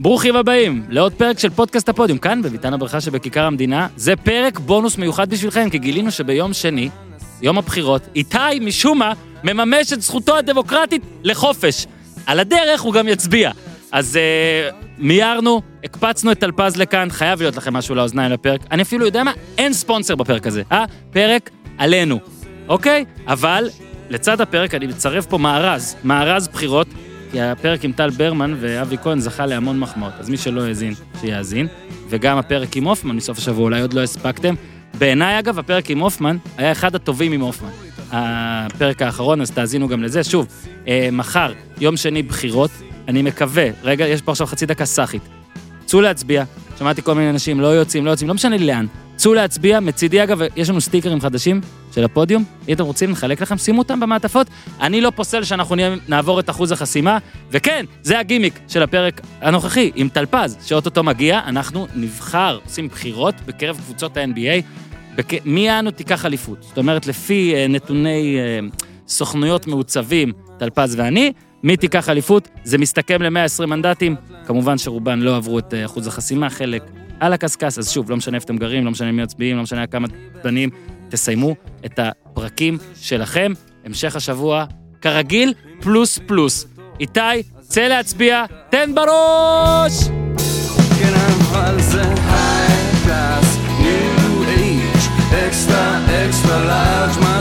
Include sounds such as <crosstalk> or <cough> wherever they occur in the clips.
ברוכים הבאים לעוד פרק של פודקאסט הפודיום, כאן בביתן הברכה שבכיכר המדינה. זה פרק בונוס מיוחד בשבילכם, כי גילינו שביום שני, יום הבחירות, איתי, משום מה, מממש את זכותו הדמוקרטית לחופש. על הדרך הוא גם יצביע. אז uh, מיהרנו, הקפצנו את טלפז לכאן, חייב להיות לכם משהו לאוזניים לפרק. אני אפילו יודע מה, אין ספונסר בפרק הזה, אה? פרק עלינו, אוקיי? אבל לצד הפרק אני מצרף פה מארז, מארז בחירות, כי הפרק עם טל ברמן ואבי כהן זכה להמון מחמאות, אז מי שלא האזין, שיאזין. וגם הפרק עם הופמן מסוף השבוע, אולי עוד לא הספקתם. בעיניי, אגב, הפרק עם הופמן היה אחד הטובים עם הופמן. הפרק האחרון, אז תאזינו גם לזה. שוב, אה, מחר, יום שני בחירות, אני מקווה, רגע, יש פה עכשיו חצי דקה סאחית. צאו להצביע, שמעתי כל מיני אנשים, לא יוצאים, לא יוצאים, לא משנה לי לאן. צאו להצביע, מצידי אגב, יש לנו סטיקרים חדשים של הפודיום, אם אתם רוצים נחלק לכם, שימו אותם במעטפות. אני לא פוסל שאנחנו נהיה, נעבור את אחוז החסימה, וכן, זה הגימיק של הפרק הנוכחי, עם טלפז, שאוטוטו מגיע, אנחנו נבחר, עושים בחירות בקרב קבוצות ה-NBA, בק... מי הקבוצה תיקח אליפות. זאת אומרת, לפי uh, נתוני uh, סוכנויות מעוצבים, טלפז ואני, מי תיקח אליפות, זה מסתכם ל-120 מנדטים, כמובן שרובן לא עברו את uh, אחוז החסימה, חלק על הקשקש, אז שוב, לא משנה איפה אתם גרים, לא משנה מי מצביעים, לא משנה כמה בנים, תסיימו את הפרקים שלכם. המשך השבוע, כרגיל, פלוס פלוס. איתי, צא להצביע, תן בראש! כן, extra, extra large, my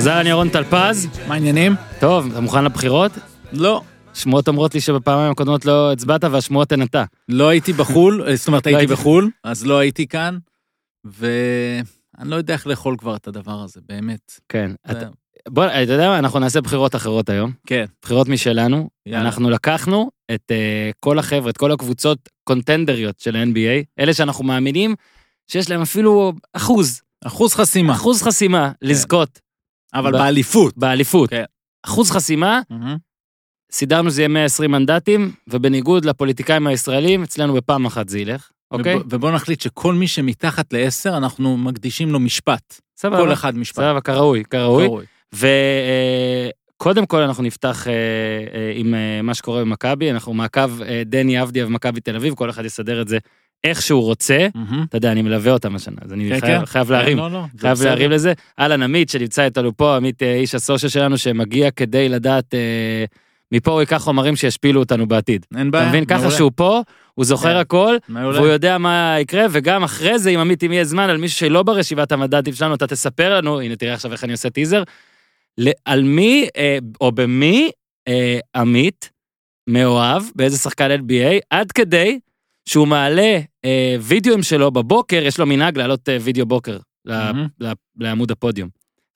אז אהלן ירון טלפז, מה העניינים? טוב, אתה מוכן לבחירות? לא. שמועות אומרות לי שבפעמיים הקודמות לא הצבעת והשמועות הן אתה. לא הייתי בחו"ל, <laughs> זאת אומרת לא הייתי. בחו"ל, אז לא הייתי כאן, ואני לא יודע איך לאכול כבר את הדבר הזה, באמת. כן. בוא, אתה יודע מה, אנחנו נעשה בחירות אחרות היום. כן, בחירות משלנו. יאללה. אנחנו לקחנו את uh, כל החבר'ה, את כל הקבוצות קונטנדריות של ה-NBA, אלה שאנחנו מאמינים שיש להם אפילו אחוז, אחוז חסימה, אחוז חסימה לזכות אבל באליפות. באליפות. כן. אחוז חסימה. סידרנו שזה יהיה 120 מנדטים, ובניגוד לפוליטיקאים הישראלים, אצלנו בפעם אחת זה ילך, אוקיי? ובוא- נחליט שכל מי שמתחת לעשר, אנחנו מקדישים לו משפט. סבבה. כל אחד משפט. סבבה, כראוי, כראוי. ראוי. וקודם כל אנחנו נפתח אה, אה, עם אה, מה שקורה במכבי, אנחנו מעקב דני אבדיה ומכבי תל אביב, כל אחד יסדר את זה איך שהוא רוצה. אתה יודע, אני מלווה אותם השנה, אז אני כן, חייב, כן. חייב להרים, לא, לא, חייב בסדר. להרים לזה. אהלן עמית שנמצא איתנו פה, עמית אה, איש הסושיאל שלנו שמגיע כדי לדעת, אה, מפה הוא ייקח חומרים שישפילו אותנו בעתיד. אין בעיה. אתה מבין? ככה. שהוא פה, הוא זוכר כן. הכל, מעולה. והוא יודע מה יקרה, וגם אחרי זה, אם עמית, אם יהיה זמן, על מישהו שלא ברשיבת המדדים שלנו, אתה תספר לנו, הנה תראה עכשיו איך אני עושה טיזר, על מי, אה, או במי אה, עמית מאוהב, באיזה שחקן NBA, עד כדי שהוא מעלה אה, וידאוים שלו בבוקר, יש לו מנהג להעלות אה, וידאו בוקר ל- מהמם. ל- לעמוד הפודיום,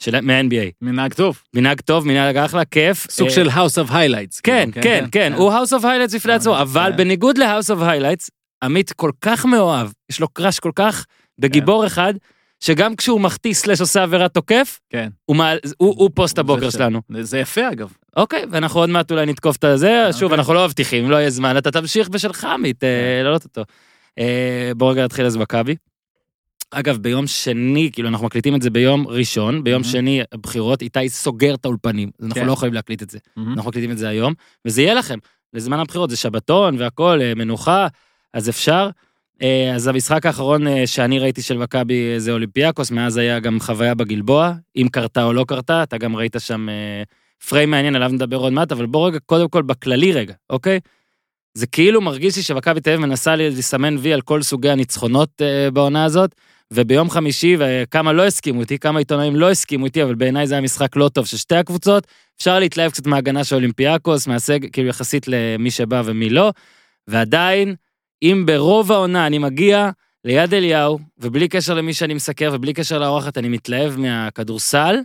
של- מה-NBA. מנהג טוב. מנהג טוב, מנהג אחלה, כיף. סוג אה, של House of Highlights. כן, כאילו, כן, כן, הוא House of Highlights בפני אה, עצמו, אבל כן. בניגוד ל-House of Highlights, עמית כל כך מאוהב, יש לו קראש כל כך בגיבור אחד, שגם כשהוא מחטיא slash עושה עבירת תוקף, כן. הוא מעל- הוא הוא פוסט זה הבוקר ש- שלנו. זה יפה אגב. אוקיי, ואנחנו עוד מעט אולי נתקוף את הזה, שוב, אוקיי. אנחנו לא מבטיחים, לא יהיה זמן, אתה תמשיך בשלך, עמית, אה, להעלות אותו. אה, בוא רגע נתחיל אז מכבי. אגב, ביום שני, כאילו, אנחנו מקליטים את זה ביום ראשון, ביום Mhm. שני הבחירות, איתי סוגר את האולפנים, אז אנחנו כן. לא יכולים להקליט את זה. מהמם. אנחנו מקליטים את זה היום, וזה יהיה לכם, לזמן הבחירות, זה שבתון והכל, אה, מנוחה, אז אפשר. אז המשחק האחרון שאני ראיתי של מכבי זה אולימפיאקוס, מאז היה גם חוויה בגלבוע, אם קרתה או לא קרתה, אתה גם ראית שם פריים מעניין, עליו נדבר עוד מעט, אבל בוא רגע, קודם כל בכללי רגע, אוקיי? זה כאילו מרגיש לי שמכבי תל אביב מנסה לסמן וי על כל סוגי הניצחונות אה, בעונה הזאת, וביום חמישי, וכמה לא הסכימו איתי, כמה עיתונאים לא הסכימו איתי, אבל בעיניי זה היה משחק לא טוב של שתי הקבוצות. אפשר להתלהב קצת מההגנה של אולימפיאקוס, מהסג, כאילו יחסית למי שבא ומי לא, ועדיין, אם ברוב העונה אני מגיע ליד אליהו, ובלי קשר למי שאני מסקר ובלי קשר לאורחת, אני מתלהב מהכדורסל,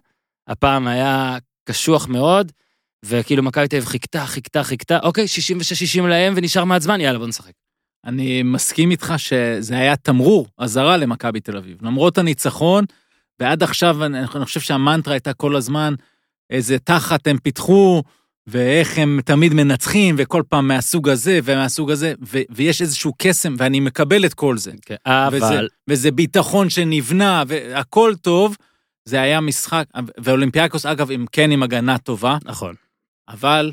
הפעם היה קשוח מאוד, וכאילו מכבי תל אביב חיכתה, חיכתה, חיכתה, אוקיי, 66-60 להם ונשאר מעט זמן, יאללה בוא נשחק. אני מסכים איתך שזה היה תמרור אזהרה למכבי תל אביב. למרות הניצחון, ועד עכשיו אני, אני חושב שהמנטרה הייתה כל הזמן, איזה תחת הם פיתחו, ואיך הם תמיד מנצחים, וכל פעם מהסוג הזה ומהסוג הזה, ו- ויש איזשהו קסם, ואני מקבל את כל זה. כן, וזה, אבל... וזה ביטחון שנבנה, והכל טוב. זה היה משחק, ואולימפיאקוס, אגב, הם כן עם הגנה טובה, נכון. אבל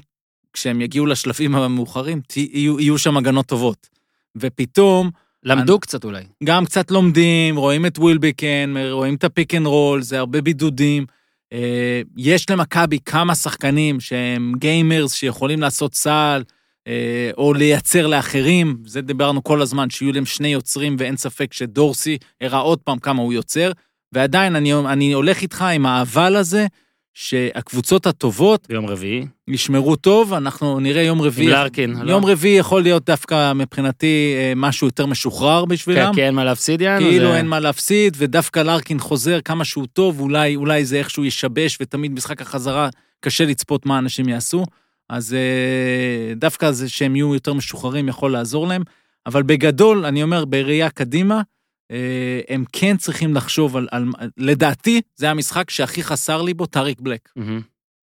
כשהם יגיעו לשלבים המאוחרים, יהיו, יהיו שם הגנות טובות. ופתאום, למדו אני- קצת אולי. גם קצת לומדים, רואים את ווילביקן, רואים את ה pick and roll, זה הרבה בידודים. אה, יש למכבי כמה שחקנים שהם gamers שיכולים לעשות סל, אה, או לייצר לאחרים, זה דיברנו כל הזמן, שיהיו להם שני יוצרים, ואין ספק שדורסי הראה עוד פעם כמה הוא יוצר, ועדיין אני, אני הולך איתך עם האבל הזה, שהקבוצות הטובות ביום רביעי. ישמרו טוב, אנחנו נראה יום עם רביעי. לארקין. לא? יום רביעי יכול להיות דווקא מבחינתי אה, משהו יותר משוחרר כן, בשבילם. כי אין מה להפסיד יענו. כאילו זה- אין מה להפסיד, ודווקא לארקין חוזר כמה שהוא טוב, אולי, אולי זה איכשהו ישבש, ותמיד משחק החזרה קשה לצפות מה אנשים יעשו. אז אה, דווקא זה שהם יהיו יותר משוחררים יכול לעזור להם. אבל בגדול, אני אומר, בראייה קדימה, הם כן צריכים לחשוב על, על... לדעתי, זה המשחק שהכי חסר לי בו טאריק בלק. מהמם.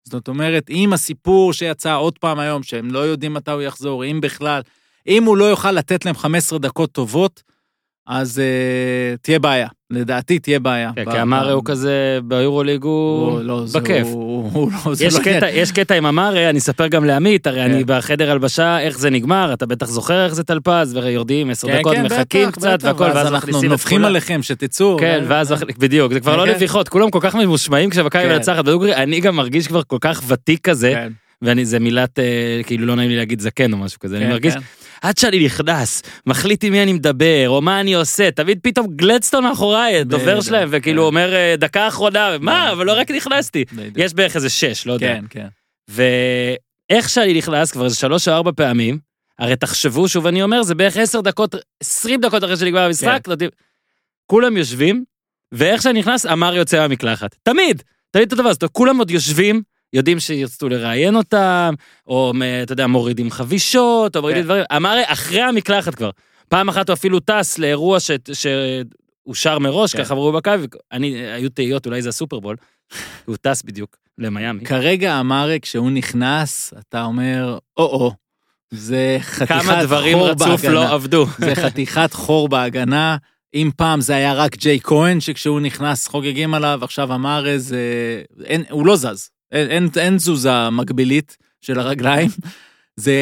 זאת אומרת, אם הסיפור שיצא עוד פעם היום, שהם לא יודעים מתי הוא יחזור, אם בכלל, אם הוא לא יוכל לתת להם 15 דקות טובות, אז uh, תהיה בעיה. לדעתי תהיה בעיה. כן, כי אמרי הוא כזה, ביורוליג הוא הוא- לא, זה- בכיף. הוא- הוא לא- זה יש לא קטע, יש קטע עם אמרי, אני אספר גם לעמית, הרי כן. אני בחדר הלבשה, איך זה נגמר, אתה בטח זוכר איך זה טלפז, ויורדים עשר כן, דקות, כן, מחכים בטח, קצת בטח, והכל, ואז אנחנו מכניסים את נובחים כולם. עליכם, שתצאו. כן, אה, ואז, בדיוק, זה כבר לא כן. נביחות, כולם כל כך ממושמעים כן. מנצחת בדוגרי, אני גם מרגיש כבר כל כך ותיק כזה, כן, וזה מילת, אה, כאילו לא נעים לי להגיד זקן או משהו כזה, אני כן, מרגיש, כן. עד שאני נכנס, מחליט עם מי אני מדבר, או מה אני עושה, תמיד פתאום גלדסטון מאחוריי, דובר שלהם, וכאילו כן. אומר, אה, דקה אחרונה, מה, כן. אבל לא רק נכנסתי. יש בערך איזה שש, לא יודע. כן, כן. ואיך שאני נכנס כבר איזה שלוש או ארבע פעמים, הרי תחשבו, שוב אני אומר, זה בערך עשר דקות, עשרים דקות אחרי שנגמר המשחק, לא יודע, כולם יושבים, ואיך שאני נכנס, אמר יוצא מהמקלחת. תמיד, תמיד אותו דבר, כולם עוד יושבים, יודעים שירצו לראיין אותם, או אתה יודע, מורידים חבישות, או מורידים כן. דברים, אמר אחרי המקלחת כבר. פעם אחת הוא אפילו טס לאירוע ש- שאושר מראש, כן. ככה אמרו במכבי, אני, היו תהיות, אולי זה הסופרבול, <laughs> הוא טס בדיוק למיאמי. כרגע אמרי, כשהוא נכנס, אתה אומר, או-או, זה חתיכת חור כמה דברים רצוף בהגנה. לא עבדו. <laughs> זה חתיכת חור בהגנה. אם פעם זה היה רק ג'יי כהן, שכשהוא נכנס חוגגים עליו, עכשיו אמר זה... אין, הוא לא זז. אין, אין, אין תזוזה מקבילית של הרגליים. זה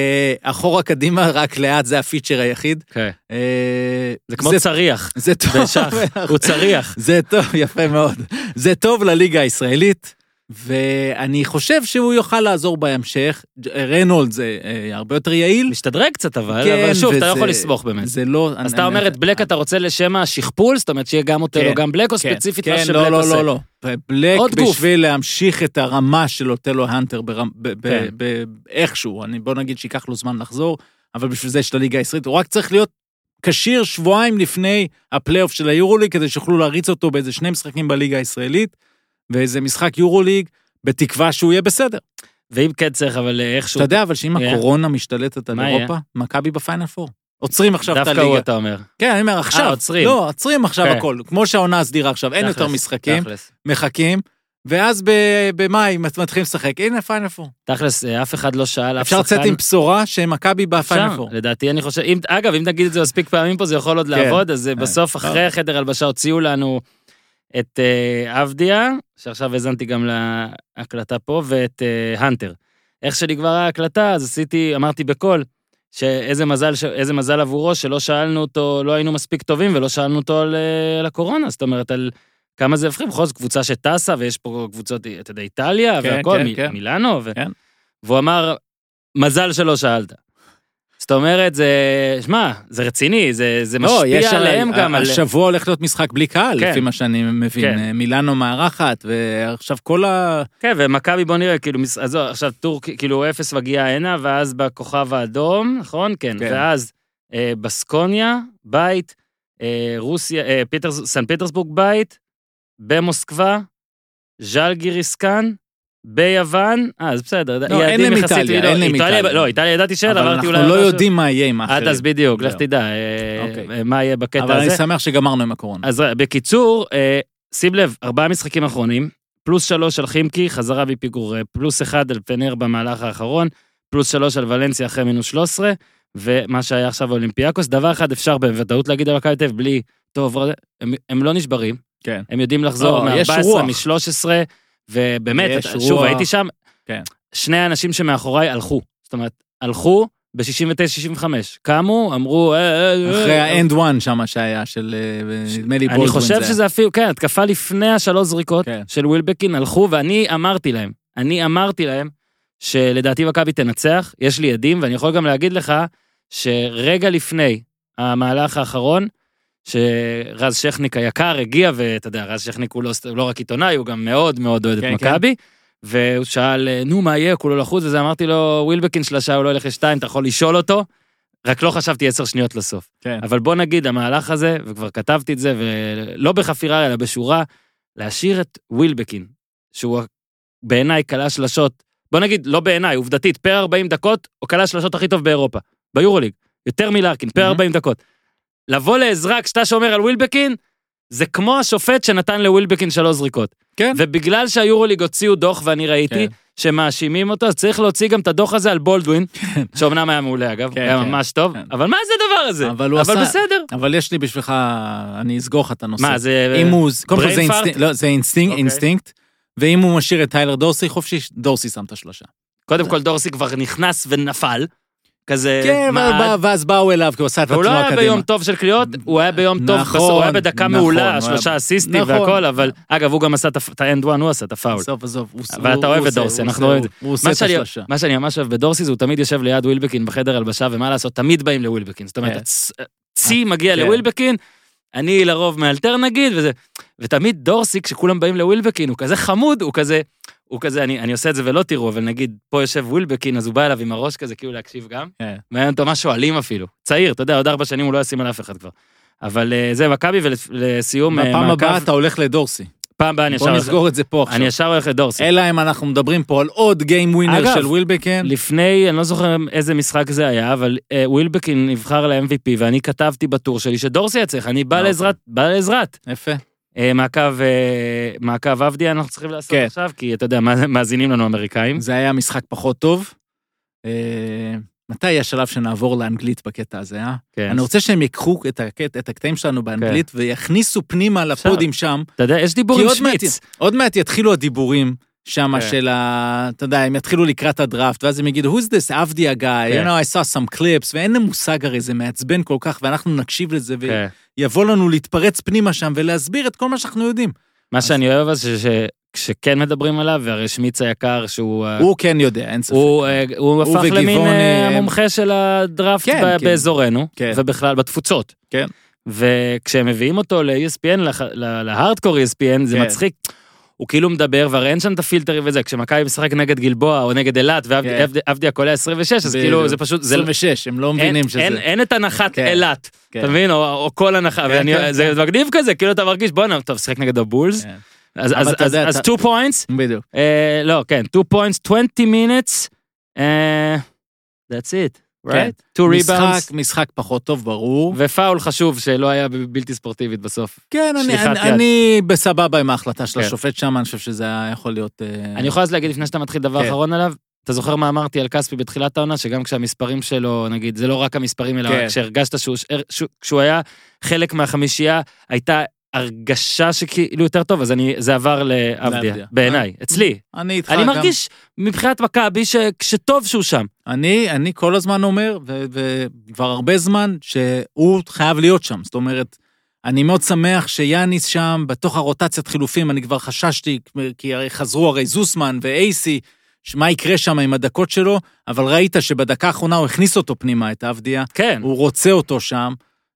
אחורה קדימה, רק לאט, זה הפיצ'ר היחיד. כן. אה, זה כמו צריח. זה טוב. בשח, הוא צריח. <laughs> זה טוב, יפה מאוד. זה טוב לליגה הישראלית, ואני חושב שהוא יוכל לעזור בהמשך. רנולד זה אה, הרבה יותר יעיל. משתדרג קצת אבל, כן, אבל שוב, אתה לא וזה- יכול לסמוך באמת. זה לא... אז אתה אומר את בלק אתה רוצה לשם השכפול? זאת אומרת שיהיה גם אוטלו, כן, גם בלק, או כן, ספציפית כן, מה שבלק לא, לא, עושה? לא, לא. בלק עוד גוף. בשביל להמשיך את הרמה של אוטלו הנטר ברמ- ב- ב- כן. אני- בוא נגיד שייקח לו זמן לחזור, אבל בשביל זה יש את הליגה הישראלית, הוא רק צריך להיות כשיר שבועיים לפני הפלייאוף של היורוליג, כדי שיוכלו להריץ אותו באיזה שני משחקים בליגה הישראלית, ואיזה משחק יורוליג, בתקווה שהוא יהיה בסדר. ואם כן צריך, אבל אה, איכשהו... אתה יודע, אבל שאם יהיה. הקורונה משתלטת על אירופה, מכבי ב Final Four. עוצרים עכשיו את דווקא הוא הליגה. אתה אומר. כן, אני אומר, עכשיו. עוצרים. לא, עוצרים עכשיו כן. הכל. כמו שהעונה הסדירה עכשיו, אין יותר משחקים. תכלס. מחכים, ואז במאי מתחילים לשחק, הנה Final Four. תכלס, אה, אף אחד לא שאל, אפשר לצאת עם בשורה שמכבי ב Final Four. לדעתי אני חושב, אם, אגב, אם נגיד את זה מספיק פעמים פה, זה יכול עוד כן. לעבוד, אז אה. בסוף. אחרי החדר הלבשה, הוציאו לנו את אה, עבדיה, שעכשיו האזנתי גם להקלטה פה, ואת אה, הנטר. איך שנגמרה ההקלטה, אז עשיתי, אמרתי בקול, שאיזה מזל, איזה מזל עבורו שלא שאלנו אותו, לא היינו מספיק טובים ולא שאלנו אותו על, אה, על הקורונה, זאת אומרת, על כמה זה הפכים, בכל זאת קבוצה שטסה, ויש פה קבוצות, אתה יודע, איטליה, כן, והכל, כן, מ- כן. מילאנו, ו... כן. והוא אמר, מזל שלא שאלת. זאת אומרת, זה, שמע, זה רציני, זה, זה לא, משפיע עליהם גם. על... השבוע הולך להיות משחק בלי קהל, כן. לפי מה שאני מבין. כן. מילאנו מארחת, ועכשיו כל ה... כן, ומכבי בוא נראה, כאילו, מס- עזוב, עכשיו טורק, כאילו אפס מגיע הנה, ואז בכוכב האדום, נכון? כן. כן. ואז אה, בסקוניה, בית, אה, רוסיה, אה, פיטר, סן פטרסבורג בית, במוסקבה, ז'לגיריסקן, ביוון, אה, אז בסדר, לא, אין יעדים להם יחסית איטליה, לא, אין להם איטליה. לא, איטליה ידעתי שאין, אבל אמרתי אנחנו. לא משהו- יודעים מה יהיה עם עד האחרים. אז בדיוק, לך זהו. תדע אה, אוקיי. מה יהיה בקטע אבל אני הזה. שמח שגמרנו עם הקורונה. אז ראה, בקיצור, אה, שים לב, ארבעה משחקים אחרונים, פלוס שלוש על חימקי, חזרה מפיגור, אה, פלוס אחד על פנר במהלך האחרון, פלוס שלוש על ולנסיה אחרי מינוס 13, ומה שהיה עכשיו אולימפיאקוס. דבר אחד אפשר בוודאות להגיד על מכבי תל בלי, טוב, הם, הם לא נשברים, כן. הם יודעים לחזור לא, יש מ-14, רוח. מ-13, ובאמת, שוב. הייתי שם, כן. שני האנשים שמאחוריי הלכו. זאת אומרת, הלכו ב-69-65, קמו, אמרו, אה, אה, אה, אחרי האנד וואן שם שהיה, של נדמה לי בולדווין. אני חושב זה. שזה אפילו, כן, התקפה לפני השלוש זריקות כן. של ווילבקין הלכו, ואני אמרתי להם, אני אמרתי להם, שלדעתי מכבי תנצח, יש לי עדים, ואני יכול גם להגיד לך, שרגע לפני המהלך האחרון, שרז שכניק היקר הגיע, ואתה יודע, רז שכניק הוא לא, לא רק עיתונאי, הוא גם מאוד מאוד אוהד כן, את מכבי, והוא שאל, נו, מה יהיה, כולו לחוץ, וזה אמרתי לו, ווילבקין שלושה, הוא לא ילך לשתיים, אתה יכול לשאול אותו, רק לא חשבתי עשר שניות לסוף. כן. אבל בוא נגיד, המהלך הזה, וכבר כתבתי את זה, ולא בחפירה, אלא בשורה, להשאיר את ווילבקין, שהוא בעיניי כלה שלשות, בוא נגיד, לא בעיניי, עובדתית, פר 40 דקות, הוא כלה שלשות הכי טוב באירופה, ביורוליג, יותר מלארקין, פר Mhm. 40 דקות. לבוא לעזרה כשאתה שומר על ווילבקין, זה כמו השופט שנתן לווילבקין שלוש זריקות. כן. ובגלל שהיורוליג הוציאו דוח, ואני ראיתי, כן. שמאשימים אותו, אז צריך להוציא גם את הדוח הזה על בולדווין, <laughs> שאומנם היה מעולה אגב, כן, היה כן, ממש טוב, כן. אבל מה זה הדבר הזה? אבל הוא אבל עשה- בסדר. אבל יש לי בשבילך, אני אסגור לך את הנושא. מה, זה... אם הוא, קודם כל זה? אינסטינקט, לא, זה אינסטינקט, אוקיי. אינסטינקט, ואם הוא משאיר את טיילר דורסי חופשי, דורסי שם את השלושה. קודם כל דורסי כבר נכנס ונפל, כזה... כן, מעד, אבל בא- ואז באו אליו, כי הוא עשה את לא התנועה היה קדימה. ביום טוב של קריאות, הוא היה ביום טוב, נכון, בסוף, הוא היה בדקה נכון, מעולה, הוא שלושה היה- אסיסטים נכון. והכל, אבל אגב, הוא גם עשה את האנד וואן, הוא עשה את הפאול. עזוב, עזוב. הוא- אבל הוא- אתה אוהב הוא את עושה- דורסי, הוא אנחנו עושה- אוהבים את הוא עושה מה את שאני- השלושה. מה שאני ממש אוהב בדורסי זה הוא תמיד יושב ליד ווילבקין בחדר הלבשה, ומה לעשות, תמיד באים לווילבקין. זאת אומרת, כן. צי מגיע כן. לווילבקין, אני לרוב מאלתר נגיד, וזה... ותמיד דורסי, כשכולם באים לווילבקין, הוא כזה חמוד, הוא כזה... הוא כזה, אני, אני עושה את זה ולא תראו, אבל נגיד, פה יושב ווילבקין, אז הוא בא אליו עם הראש כזה, כאילו להקשיב גם. כן. מעניין אותו מה שואלים אפילו. צעיר, אתה יודע, עוד ארבע שנים הוא לא ישים על אף אחד כבר. אבל אה, זה מכבי, ולסיום, אה, בפעם מעקב, הבאה אתה הולך לדורסי. פעם הבאה אני ישר בוא נסגור את זה פה אני עכשיו. ישר הולך לדורסי. אלא אם אנחנו מדברים פה על עוד גיים ווינר אגב, של ווילבקן. לפני, אני לא זוכר איזה משחק זה היה, אבל אה, ווילבקין נבחר ל-MVP, ואני כתבתי בטור שלי שדורסי צריך, אני בא אוקיי. לעזרת, בא לעזרת. יפה. אה, מעקב, אה, מעקב עבדי אנחנו צריכים לעשות כן. עכשיו, כי אתה יודע, מאזינים לנו אמריקאים. זה היה משחק פחות טוב. אה, מתי השלב שנעבור לאנגלית בקטע הזה, אה? כן. אני רוצה שהם ייקחו את הקט- את הקטעים שלנו באנגלית ויכניסו פנימה לפודים שם. אתה יודע, יש דיבור כי עם עוד מעט, שמיץ. עוד מעט יתחילו הדיבורים שם כן. של ה... אתה יודע, הם יתחילו לקראת הדראפט, ואז הם יגידו, who's this אבדיה guy, כן. you know, I saw some clips, ואין להם מושג הרי, זה מעצבן כל כך, ואנחנו נקשיב לזה, כן. ויבוא לנו להתפרץ פנימה שם ולהסביר את כל מה שאנחנו יודעים. מה שאני אוהב אז שכשכן מדברים עליו, והרי שמיץ היקר שהוא... אה, הוא כן יודע, אין ספק. הוא, אה, הוא הפך למין וגבעוני, אה, הם- המומחה של הדראפט כן, ב- כן. באזורנו, כן. ובכלל בתפוצות. כן. וכשהם מביאים אותו ל-ESPN, לח- ל- להארדקור ESPN, זה כן. מצחיק. הוא כאילו מדבר, והרי אין שם את הפילטרים וזה, כשמכבי משחק נגד גלבוע או נגד אילת, כן. ועבדיה קולע 26, אז. כאילו זה פשוט, זה 26, הם לא מבינים שזה... אין, את הנחת כן. אילת, כן. אתה מבין? או, כל הנחה, כן, ואני, כן, זה מגניב כזה, כאילו אתה מרגיש, בואנה, טוב, שחק נגד הבולס, כן. אז, אבל אז, אתה אז, יודע, אז אתה- 2 points, בדיוק. אה, לא, כן, 2 points, 20 minutes, אה, that's it, כן. Right? 2 rebounds, משחק, משחק פחות טוב, ברור. ופאול חשוב שלא היה בלתי ספורטיבית בסוף. כן, אני, אני. אני בסבבה עם ההחלטה של כן. השופט שם, אני חושב שזה היה יכול להיות... אה, אני יכול אז להגיד לפני שאתה מתחיל דבר כן. אחרון עליו, אתה זוכר מה אמרתי על כספי בתחילת העונה, שגם כשהמספרים שלו, נגיד, זה לא רק המספרים, אלא כן. כשהרגשת שהוא, שהוא- היה חלק מהחמישייה, הייתה הרגשה שכאילו יותר טוב, אז אני, זה עבר לעבדיה. בעיניי, אצלי. אני איתך אני גם. מרגיש מבחינת מכבי שטוב שהוא שם. אני, אני כל הזמן אומר, וכבר הרבה זמן, שהוא חייב להיות שם. זאת אומרת, אני מאוד שמח שיאניס שם, בתוך הרוטציית חילופים, אני כבר חששתי, כי הרי חזרו הרי זוסמן ואייסי, מה יקרה שם עם הדקות שלו, אבל ראית שבדקה האחרונה הוא הכניס אותו פנימה, את אבדיה, כן, הוא רוצה אותו שם.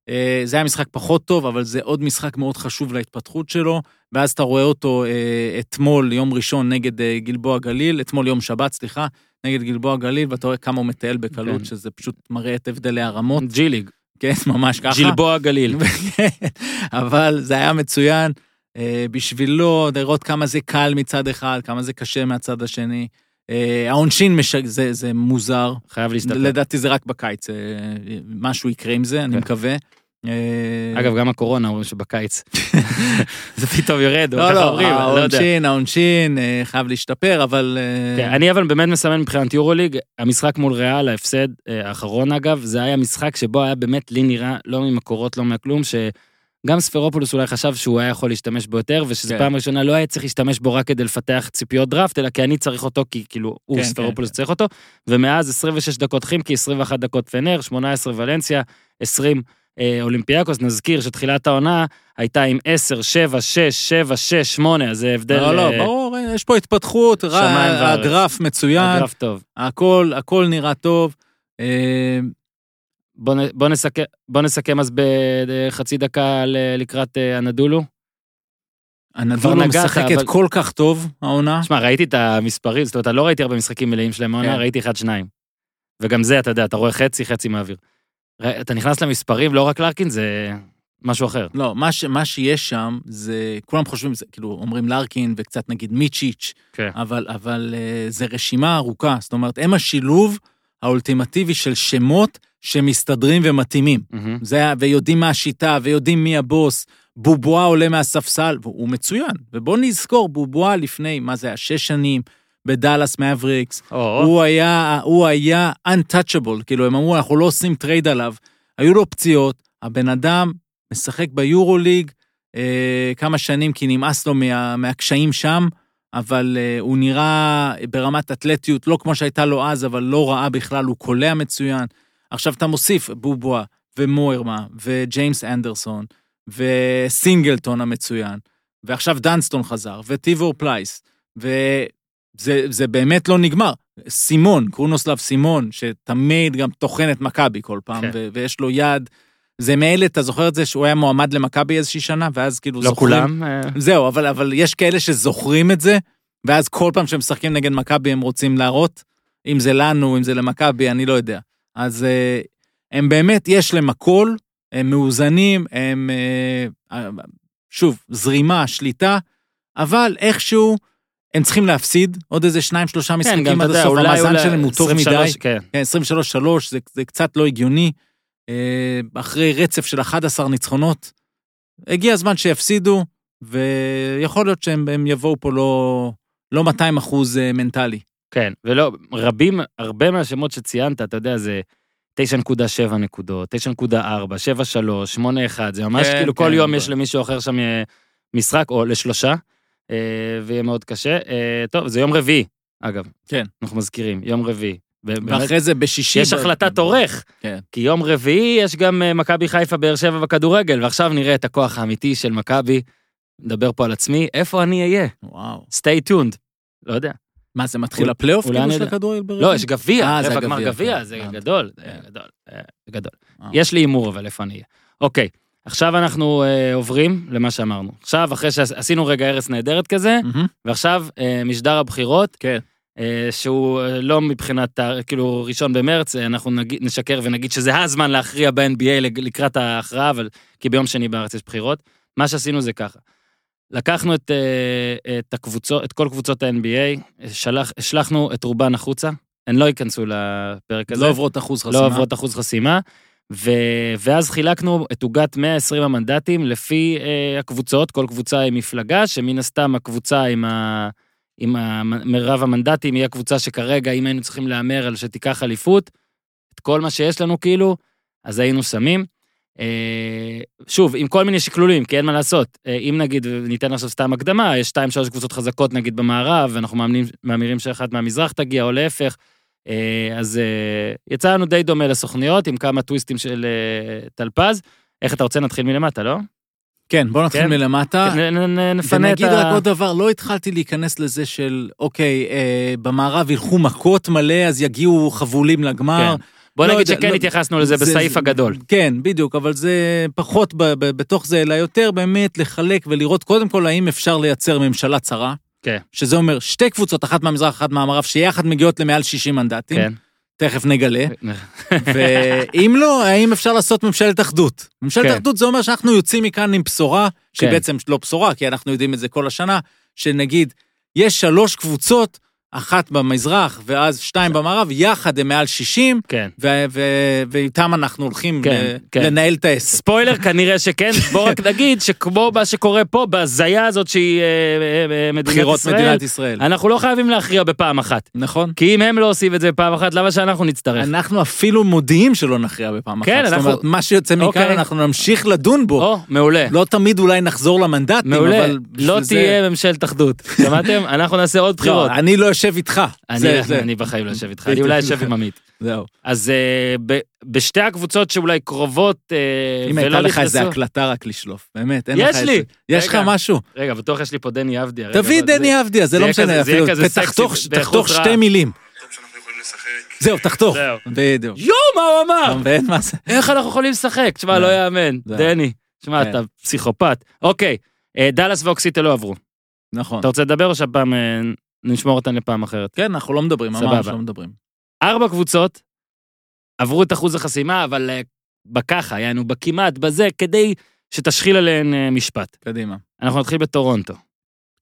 אה, זה היה משחק פחות טוב, אבל זה עוד משחק מאוד חשוב להתפתחות שלו, ואז אתה רואה אותו אה, אתמול, יום ראשון, נגד אה, גלבוע גליל, אתמול יום שבת, סליחה, נגד גלבוע גליל, ואתה רואה כמה הוא מטייל בקלות, כן. שזה פשוט מראה את הבדלי הרמות, ג'י ליג, כן, <laughs> ממש ככה. ג'ילבוע גליל. <laughs> אבל זה היה מצוין בשבילו, לראות כמה זה קל מצד אחד, כמה זה קשה מהצד השני. אה, העונשין, מש... זה, זה מוזר. חייב להשתפר. לדעתי זה רק בקיץ, אה, משהו יקרה עם זה, אני כן. מקווה. אה, אגב, גם הקורונה אומרים שבקיץ <laughs> זה פתאום יורד, או לא, ככה לא, אומרים, לא יודע. העונשין, העונשין חייב להשתפר, אבל... כן, אני אבל באמת מסמן מבחינת יורוליג, המשחק מול ריאל, ההפסד האחרון אגב, זה היה משחק שבו היה באמת לי נראה, לא ממקורות, לא מהכלום, שגם ספרופולוס אולי חשב שהוא היה יכול להשתמש בו יותר, ושזו כן. פעם ראשונה לא היה צריך להשתמש בו רק כדי לפתח ציפיות דראפט, אלא כי אני צריך אותו, כי כאילו הוא כן, ספרופולוס כן, צריך אותו, ומאז 26 דקות חימקי, 21 דקות פנר, 18 ולנסיה, 20 אה, אולימפיאקוס, נזכיר שתחילת העונה הייתה עם 10, 7, 6, 7, 6, 8, אז זה הבדל... לא, לא, אה, ברור, יש פה התפתחות, רע- וארץ. הגרף מצוין, הגרף טוב. הכל, הכל נראה טוב. אה, בוא, נסכם, בוא נסכם אז בחצי דקה לקראת אה, הנדולו. הנדולו משחקת אבל- כל כך טוב, העונה. שמע, ראיתי את המספרים, זאת אומרת, לא ראיתי הרבה משחקים מלאים שלהם העונה, כן. ראיתי אחד-שניים. וגם זה, אתה יודע, אתה רואה חצי, חצי מהאוויר. אתה נכנס למספרים, לא רק לארקין, זה משהו אחר. לא, מה, ש, מה שיש שם זה, כולם חושבים, זה, כאילו, אומרים לארקין וקצת נגיד מיצ'יץ', כן. אבל, אבל אה, זה רשימה ארוכה. זאת אומרת, הם השילוב האולטימטיבי של שמות שמסתדרים ומתאימים. מהמם. זה, ויודעים מה השיטה, ויודעים מי הבוס. בובואה עולה מהספסל, והוא מצוין. ובואו נזכור, בובואה לפני, מה זה היה, שש שנים, בדאלאס מאבריקס, או, הוא היה, הוא היה untouchable, כאילו, הם אמרו, אנחנו לא עושים trade עליו. היו לו פציעות, הבן אדם משחק ביורוליג אה, כמה שנים, כי נמאס לו מה, מהקשיים שם, אבל אה, הוא נראה ברמת אתלטיות, לא כמו שהייתה לו אז, אבל לא רעה בכלל, הוא קולע מצוין. עכשיו אתה מוסיף בבובואה ומוירמה וג'יימס אנדרסון וסינגלטון המצוין, ועכשיו דנסטון חזר, וטיבור פלייס, וזה זה באמת לא נגמר. סימון, קרונוסלאב סימון, שתמיד גם טוחן את מכבי כל פעם, כן. ו- ויש לו יד. זה מאלה, אתה זוכר את זה שהוא היה מועמד למכבי איזושהי שנה, ואז כאילו לא זוכרים... כולם. אה, זהו, אבל, אבל יש כאלה שזוכרים את זה, ואז כל פעם שהם משחקים נגד מכבי הם רוצים להראות, אם זה לנו, אם זה למכבי, אני לא יודע. אז אה, הם באמת, יש להם הכל, הם מאוזנים, הם, אה, שוב, זרימה, שליטה, אבל איכשהו הם צריכים להפסיד עוד איזה שניים, שלושה כן, משחקים אתה עד יודע, הסוף, המאזן שלהם הוא טוב 23, מדי. כן. כן, 23-3, זה, זה קצת לא הגיוני. אה, אחרי רצף של 11 ניצחונות, הגיע הזמן שיפסידו, ויכול להיות שהם הם יבואו פה לא, לא 200 אחוז אה, מנטלי. כן, ולא, רבים, הרבה מהשמות שציינת, אתה יודע, זה 9.7 נקודות, 9.4, 7.3, 8.1, זה ממש כן, כאילו כל כן, יום ב- יש למישהו אחר שם אה, משחק, או לשלושה, אה, ויהיה מאוד קשה. אה, טוב, זה יום רביעי, אגב. כן. אנחנו מזכירים, יום רביעי. ואחרי זה בשישי... יש החלטת עורך, כן. כי יום רביעי יש גם מכבי חיפה באר שבע בכדורגל, ועכשיו נראה את הכוח האמיתי של מכבי. נדבר פה על עצמי, איפה אני אהיה? וואו. stay tuned. לא יודע. מה, זה מתחיל הפלייאוף כאילו של. הכדורגל ברבע? לא, יש גביע, אה, זה רבע גמר גביע. זה אה. גדול, זה. גדול, אה, גדול. אה. יש לי הימור אבל איפה אני אהיה. אוקיי, עכשיו אנחנו אה, עוברים למה שאמרנו. עכשיו, אחרי שעשינו רגע ארץ נהדרת כזה. ועכשיו אה, משדר הבחירות, כן. אה, שהוא אה, לא מבחינת, כאילו, ראשון במרץ, אה, אנחנו נגיד, נשקר ונגיד שזה הזמן להכריע ב-NBA לקראת ההכרעה, אבל כי ביום שני בארץ יש בחירות. מה שעשינו זה ככה. לקחנו את, אה, את הקבוצות, את כל קבוצות ה-NBA, שלח, השלכנו את רובן החוצה, הן לא ייכנסו לפרק הזה. לא עוברות אחוז חסימה. לא עוברות אחוז חסימה. ו... ואז חילקנו את עוגת 120 המנדטים לפי אה, הקבוצות, כל קבוצה היא מפלגה, שמן הסתם הקבוצה עם, ה... עם ה... מרב המנדטים היא הקבוצה שכרגע, אם היינו צריכים להמר על שתיקח אליפות, את כל מה שיש לנו כאילו, אז היינו שמים. אה, שוב, עם כל מיני שקלולים, כי אין מה לעשות. אה, אם נגיד, ניתן עכשיו סתם הקדמה, יש שתיים, שלוש קבוצות חזקות נגיד במערב, ואנחנו מאמינים, מאמירים שאחת מהמזרח תגיע, או להפך. אה, אז יצא לנו די דומה לסוכניות, עם כמה טוויסטים של טלפז. איך אתה רוצה? נתחיל מלמטה, לא? כן, בוא נתחיל כן. מלמטה. נ- נפנה את ונגיד רק ה... עוד דבר, לא התחלתי להיכנס לזה של, אוקיי, אה, במערב ילכו מכות מלא, אז יגיעו חבולים לגמר. כן. בוא לא נגיד יודע, שכן לא- התייחסנו לזה זה- בסעיף זה- הגדול. כן, בדיוק, אבל זה פחות ב- ב- בתוך זה, אלא יותר באמת לחלק ולראות קודם כל האם אפשר לייצר ממשלה צרה. כן. שזה אומר שתי קבוצות, אחת מהמזרח, אחת מהמערב, שיחד מגיעות למעל 60 מנדטים. כן. תכף נגלה. <laughs> ואם לא, האם אפשר לעשות ממשלת אחדות? ממשלת כן. אחדות זה אומר שאנחנו יוצאים מכאן עם בשורה, שהיא כן. בעצם לא בשורה, כי אנחנו יודעים את זה כל השנה, שנגיד, יש שלוש קבוצות, אחת במזרח ואז שתיים במערב, יחד הם מעל 60, כן. ואיתם אנחנו הולכים כן, ל- כן. לנהל את העסק. ספוילר <laughs> כנראה שכן, בוא רק נגיד שכמו מה שקורה פה, בהזיה הזאת שהיא אה, אה, אה, מדינת בחירות ישראל, מדינת ישראל. אנחנו לא חייבים להכריע בפעם אחת. נכון? כי אם הם לא עושים את זה בפעם אחת, למה שאנחנו נצטרך? אנחנו אפילו מודיעים שלא נכריע בפעם כן, אחת. זאת אנחנו- אומרת, מה שיוצא מכאן אוקיי. אנחנו נמשיך לדון בו. או, מעולה. לא תמיד אולי נחזור למנדטים, מעולה. אבל בשביל לא זה... תהיה ממשלת אחדות. <laughs> שמעתם? אנחנו נעשה עוד בחירות. לא, אני לא יושב איתך. אני- זה- זה- אני בחיים לא אשב איתך, אני אולי אשב עם עמית. זהו. אז אה, ב- בשתי הקבוצות שאולי קרובות אה, אם ולא הייתה לך איזה נכנסו... הקלטה רק לשלוף, באמת, אין יש לך לי. איזה... יש לך רגע. משהו? רגע, בטוח יש לי פה דני אבדיה. תביא דני אבדיה, זה לא משנה אפילו. תחתוך. שתי מילים. זהו, תחתוך. זהו. בדיוק. יואו, מה הוא אמר? מבין מה זה? איך אנחנו יכולים לשחק? תשמע. לא יאמן. דני, תשמע, כן. אתה פסיכופת. אוקיי, אה, דאלאס ואוקסיטה לא עברו. נכון. אתה רוצה לדבר או שהפעם נשמור אותן לפעם אחרת? כן, אנחנו לא מדברים. אמרנו שלא מדברים. ארבע קבוצות עברו את אחוז החסימה, אבל אה, בככה, יענו, בכמעט, בזה, כדי שתשחיל עליהן אה, משפט. קדימה. אנחנו נתחיל בטורונטו.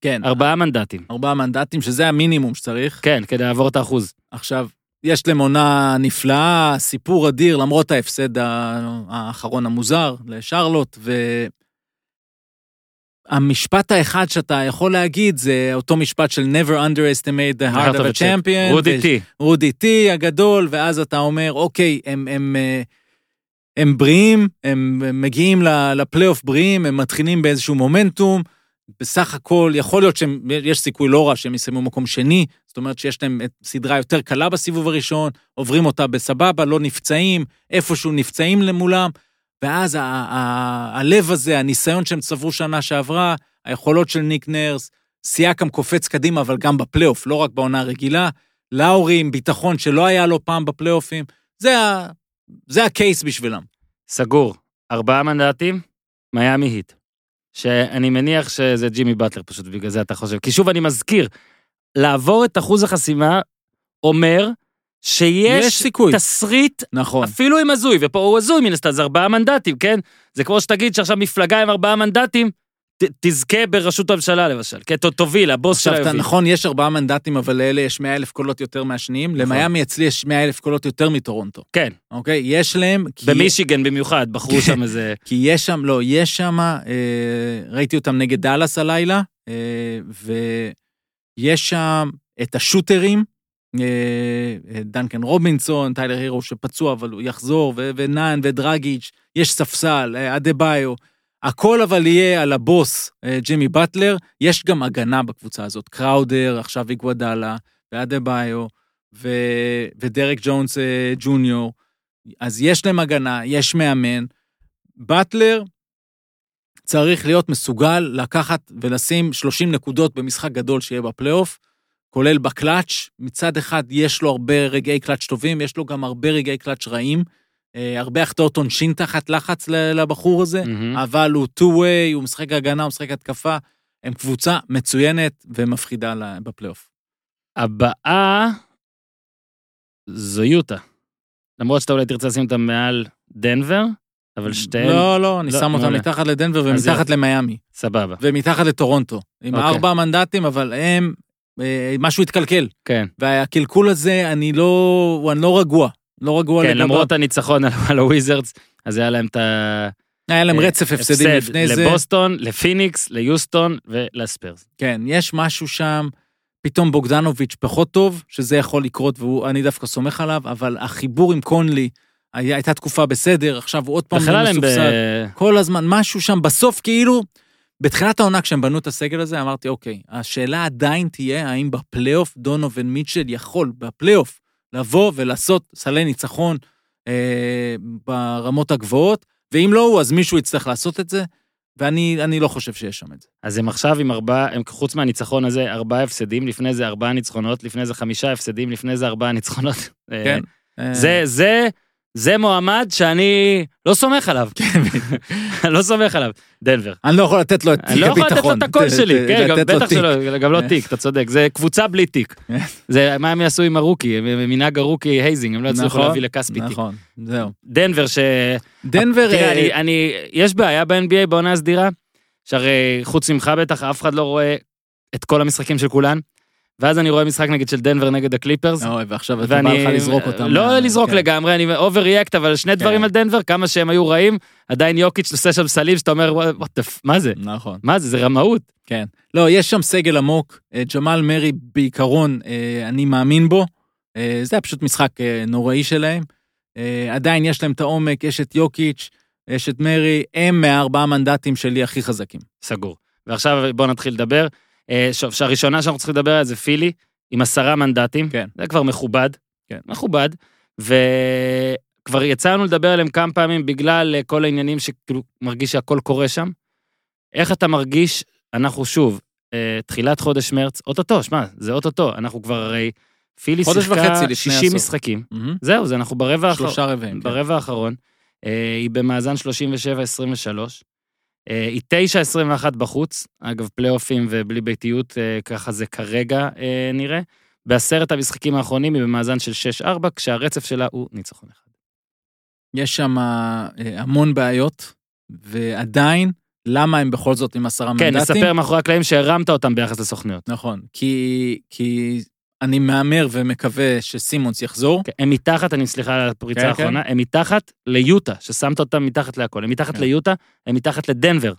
כן, ארבעה מנדטים. ארבעה מנדטים, שזה המינימום שצריך. כן, כדי לעבור את האחוז. עכשיו, יש להם עונה נפלאה, סיפור אדיר, למרות ההפסד האחרון המוזר לשרלוט, ו... המשפט האחד שאתה יכול להגיד זה אותו משפט של never underestimate the heart of a champion. רודי טי. רודי טי הגדול, ואז אתה אומר, אוקיי, הם, הם, אה, הם בריאים, הם הם מגיעים לפלייאוף בריאים, הם מתחילים באיזשהו מומנטום. בסך הכל, יכול להיות שיש סיכוי לא רע שהם יסיימו מקום שני, זאת אומרת שיש להם סדרה יותר קלה בסיבוב הראשון, עוברים אותה בסבבה, לא נפצעים, איפשהו נפצעים למולם, ואז הלב הזה, הניסיון שהם צברו שנה שעברה, היכולות של ניק נרס, סייקם קופץ קדימה, אבל גם בפלייאוף, לא רק בעונה הרגילה, לאורי עם ביטחון שלא היה לו פעם בפלייאופים, זה, זה הקייס בשבילם. סגור. ארבעה מנדטים, מיאמי היט. שאני מניח שזה ג'ימי באטלר פשוט, בגלל זה אתה חושב. כי שוב, אני מזכיר, לעבור את אחוז החסימה אומר שיש יש סיכוי. תסריט נכון. אפילו אם הזוי, ופה הוא הזוי מן הסתם, זה ארבעה מנדטים, כן? זה כמו שתגיד שעכשיו מפלגה עם ארבעה מנדטים, ת, תזכה בראשות הממשלה למשל, כן? תוביל, הבוס שלה יוביל. נכון, יש ארבעה מנדטים, אבל לאלה יש 100 אלף קולות יותר מהשניים. למיאמי אצלי יש 100 אלף קולות יותר מטורונטו, כן, אוקיי? יש להם... כי- במישיגן במיוחד, בחרו שם איזה... כי יש שם, לא, יש שם, אה, ראיתי אותם נגד דאלאס הלילה, אה, ויש שם את השוטרים, דנקן רובינסון, טיילר הירו שפצוע, אבל הוא יחזור, ונאן ודרגיץ', יש ספסל, אה, אדה ביו. הכל אבל יהיה על הבוס, אה, ג'ימי באטלר. יש גם הגנה בקבוצה הזאת, קראודר, עכשיו איגוודאלה, ואדה ביו, ו- ודרק ג'ונס אה, ג'וניור. אז יש להם הגנה, יש מאמן. באטלר צריך להיות מסוגל לקחת ולשים 30 נקודות במשחק גדול שיהיה בפלייאוף, כולל בקלאץ'. מצד אחד יש לו הרבה רגעי קלאץ' טובים, יש לו גם הרבה רגעי קלאץ' רעים. אה, הרבה החטאות עונשין תחת לחץ לבחור הזה, מהמם. אבל הוא two-way, הוא משחק הגנה, הוא משחק התקפה. הם קבוצה מצוינת ומפחידה בפלייאוף. הבאה זו יוטה. למרות שאתה אולי תרצה לשים אותה מעל דנבר, אבל שתיהן, לא, לא, אני לא, שם אותם מעולה. מתחת לדנבר ומתחת למיאמי. סבבה. ומתחת לטורונטו, עם אוקיי. ארבע מנדטים, אבל הם, משהו התקלקל. כן, והקלקול הזה, אני לא, אני לא רגוע. לא רגוע כן, לגביו. למרות הניצחון על- על הוויזרדס, אז היה להם את ה... היה להם אה, רצף הפסדים הפסד לפני זה. לבוסטון, לפיניקס, ליוסטון ולספיירס. כן, יש משהו שם, פתאום בוגדנוביץ' פחות טוב, שזה יכול לקרות, ואני דווקא סומך עליו, אבל החיבור עם קונלי, היה- הייתה תקופה בסדר, עכשיו הוא עוד פעם לא הם ב... כל הזמן, משהו שם, בסוף כאילו, בתחילת העונה כשהם בנו את הסגל הזה, אמרתי, אוקיי, השאלה עדיין תהיה האם בפלייאוף דונובין מיטשל יכול, בפלייאוף, לבוא ולעשות סלי ניצחון אה, ברמות הגבוהות, ואם לא הוא, אז מישהו יצטרך לעשות את זה, ואני אני לא חושב שיש שם את זה. אז הם עכשיו עם ארבעה, הם חוץ מהניצחון הזה, ארבעה הפסדים, לפני זה ארבעה ניצחונות, לפני זה חמישה הפסדים, לפני זה ארבעה ניצחונות. כן. אה, זה, זה, זה מועמד שאני לא סומך עליו. אני <laughs> לא סומך עליו. דנבר. אני לא יכול לתת לו את אני תיק לא יכול לתת לו הביטחון. את הקול שלי, כן, גם בטח. שלא, גם לא תיק, אתה צודק, זה קבוצה בלי תיק. <laughs> זה מה הם יעשו עם הרוקי, מנהג הרוקי hazing, הם לא יצליחו נכון, להביא לכספי תיק. נכון, זהו. דנבר ש... דנבר... תראה, אה, אני, אני, יש בעיה ב-NBA בעונה הסדירה, שהרי חוץ ממך בטח אף אחד לא רואה את כל המשחקים של כולן, ואז אני רואה משחק נגיד של דנבר נגד הקליפרס. אוי, ועכשיו אתה בא לך לזרוק אותם. לא לזרוק כן. לגמרי, אני over react, אבל שני דברים כן. על דנבר, כמה שהם היו רעים, עדיין יוקיץ' עושה שם סלים שאתה אומר, מה זה? נכון. מה זה? זה רמאות. כן. לא, יש שם סגל עמוק. אה, ג'מאל מרי בעיקרון, אה, אני מאמין בו. אה, זה היה פשוט משחק נוראי שלהם. עדיין יש להם את העומק, יש את יוקיץ', יש את מרי, הם מהארבעה מנדטים שלי הכי חזקים. סגור. ועכשיו בואו נתחיל לדבר. אה, שוב, שהראשונה שאנחנו צריכים לדבר עליה זה פילי, עם עשרה מנדטים. כן. זה כבר מכובד. כן. מכובד. וכבר יצאנו לדבר עליהם כמה פעמים בגלל אה, כל העניינים שכאילו מרגיש שהכל קורה שם. איך אתה מרגיש, אנחנו שוב, אה, תחילת חודש מרץ, אוטוטו, שמע, זה אוטוטו, אנחנו כבר הרי, פילי שיחקה לפני 60 הסוף. משחקים. מהמם. זהו, זה אנחנו ברבע האחרון. שלושה רבעים. כן. ברבע האחרון. אה, היא במאזן 37-23. אה, היא 9-21 בחוץ, אגב, פלייאופים ובלי ביתיות, אה, ככה זה כרגע אה, נראה. בעשרת המשחקים האחרונים היא במאזן של 6-4, כשהרצף שלה הוא ניצחון אחד. יש שם המון בעיות, ועדיין, למה הם בכל זאת עם עשרה כן, מנדטים? נספר מאחורי הקלעים שהרמת אותם ביחס לסוכניות. נכון, כי, כי אני מהמר ומקווה שסימונס יחזור. כן, הם מתחת, אני סליחה על הפריצה כן, האחרונה, הם מתחת ליוטה, ששמת אותם מתחת להכל. הם מתחת כן. ליוטה, הם מתחת לדנבר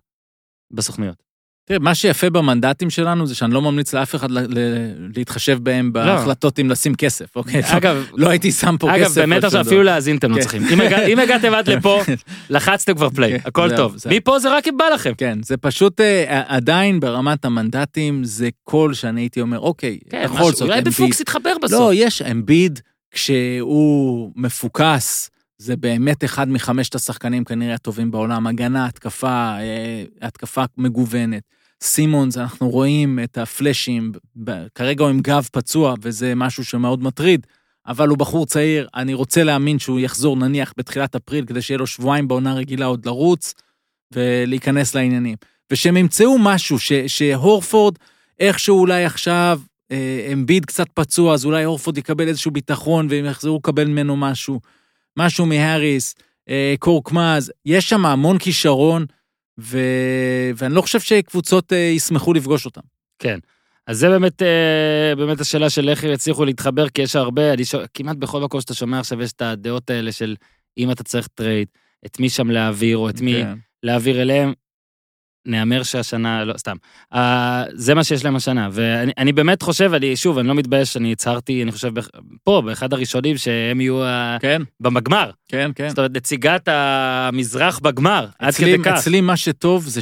בסוכניות. תראה, מה שיפה במנדטים שלנו זה שאני לא ממליץ לאף אחד להתחשב בהם בהחלטות אם לשים כסף, אוקיי? אגב, לא הייתי שם פה אגב, כסף. באמת על עכשיו אפילו. להאזין אתם לא כן. צריכים. אם הגע- אם הגעתם עד לפה, <laughs> לחצתם כבר play, כן, הכל טוב. מפה זה רק אם בא לכם. כן, זה פשוט אה, עדיין ברמת המנדטים, זה קול שאני הייתי אומר, אוקיי, כן, בכל זאת, אולי אמביד- בפוקס יתחבר בסוף. לא, יש אמביד, כשהוא מפוקס, זה באמת אחד מחמשת השחקנים כנראה הטובים בעולם. הגנה, התקפה, אה, התקפה מגוונת. סימונס, אנחנו רואים את הפלאשים, כרגע הוא עם גב פצוע, וזה משהו שמאוד מטריד, אבל הוא בחור צעיר, אני רוצה להאמין שהוא יחזור נניח בתחילת אפריל, כדי שיהיה לו שבועיים בעונה רגילה עוד לרוץ ולהיכנס לעניינים. ושהם ימצאו משהו, ש, שהורפורד, איכשהו אולי עכשיו, אה, אמביד קצת פצוע, אז אולי הורפורד יקבל איזשהו ביטחון, והם יחזרו לקבל ממנו משהו. משהו מהאריס, אה, קורקמאז, יש שם המון כישרון, ו... ואני לא חושב שקבוצות אה, ישמחו לפגוש אותם. אז זה באמת, אה, באמת השאלה של איך יצליחו להתחבר, כי יש הרבה, אני שומע, כמעט בכל מקום שאתה שומע עכשיו יש את הדעות האלה של אם אתה צריך trade, את מי שם להעביר, או את מי כן. להעביר אליהם. נהמר שהשנה, לא, סתם. Uh, זה מה שיש להם השנה, ואני אני באמת חושב, אני, שוב, אני לא מתבייש, אני הצהרתי, אני חושב, בח- פה, באחד הראשונים, שהם יהיו כן, במגמר. כן, כן. זאת אומרת, נציגת המזרח בגמר, עד אצלי, כדי כך. אצלי מה שטוב זה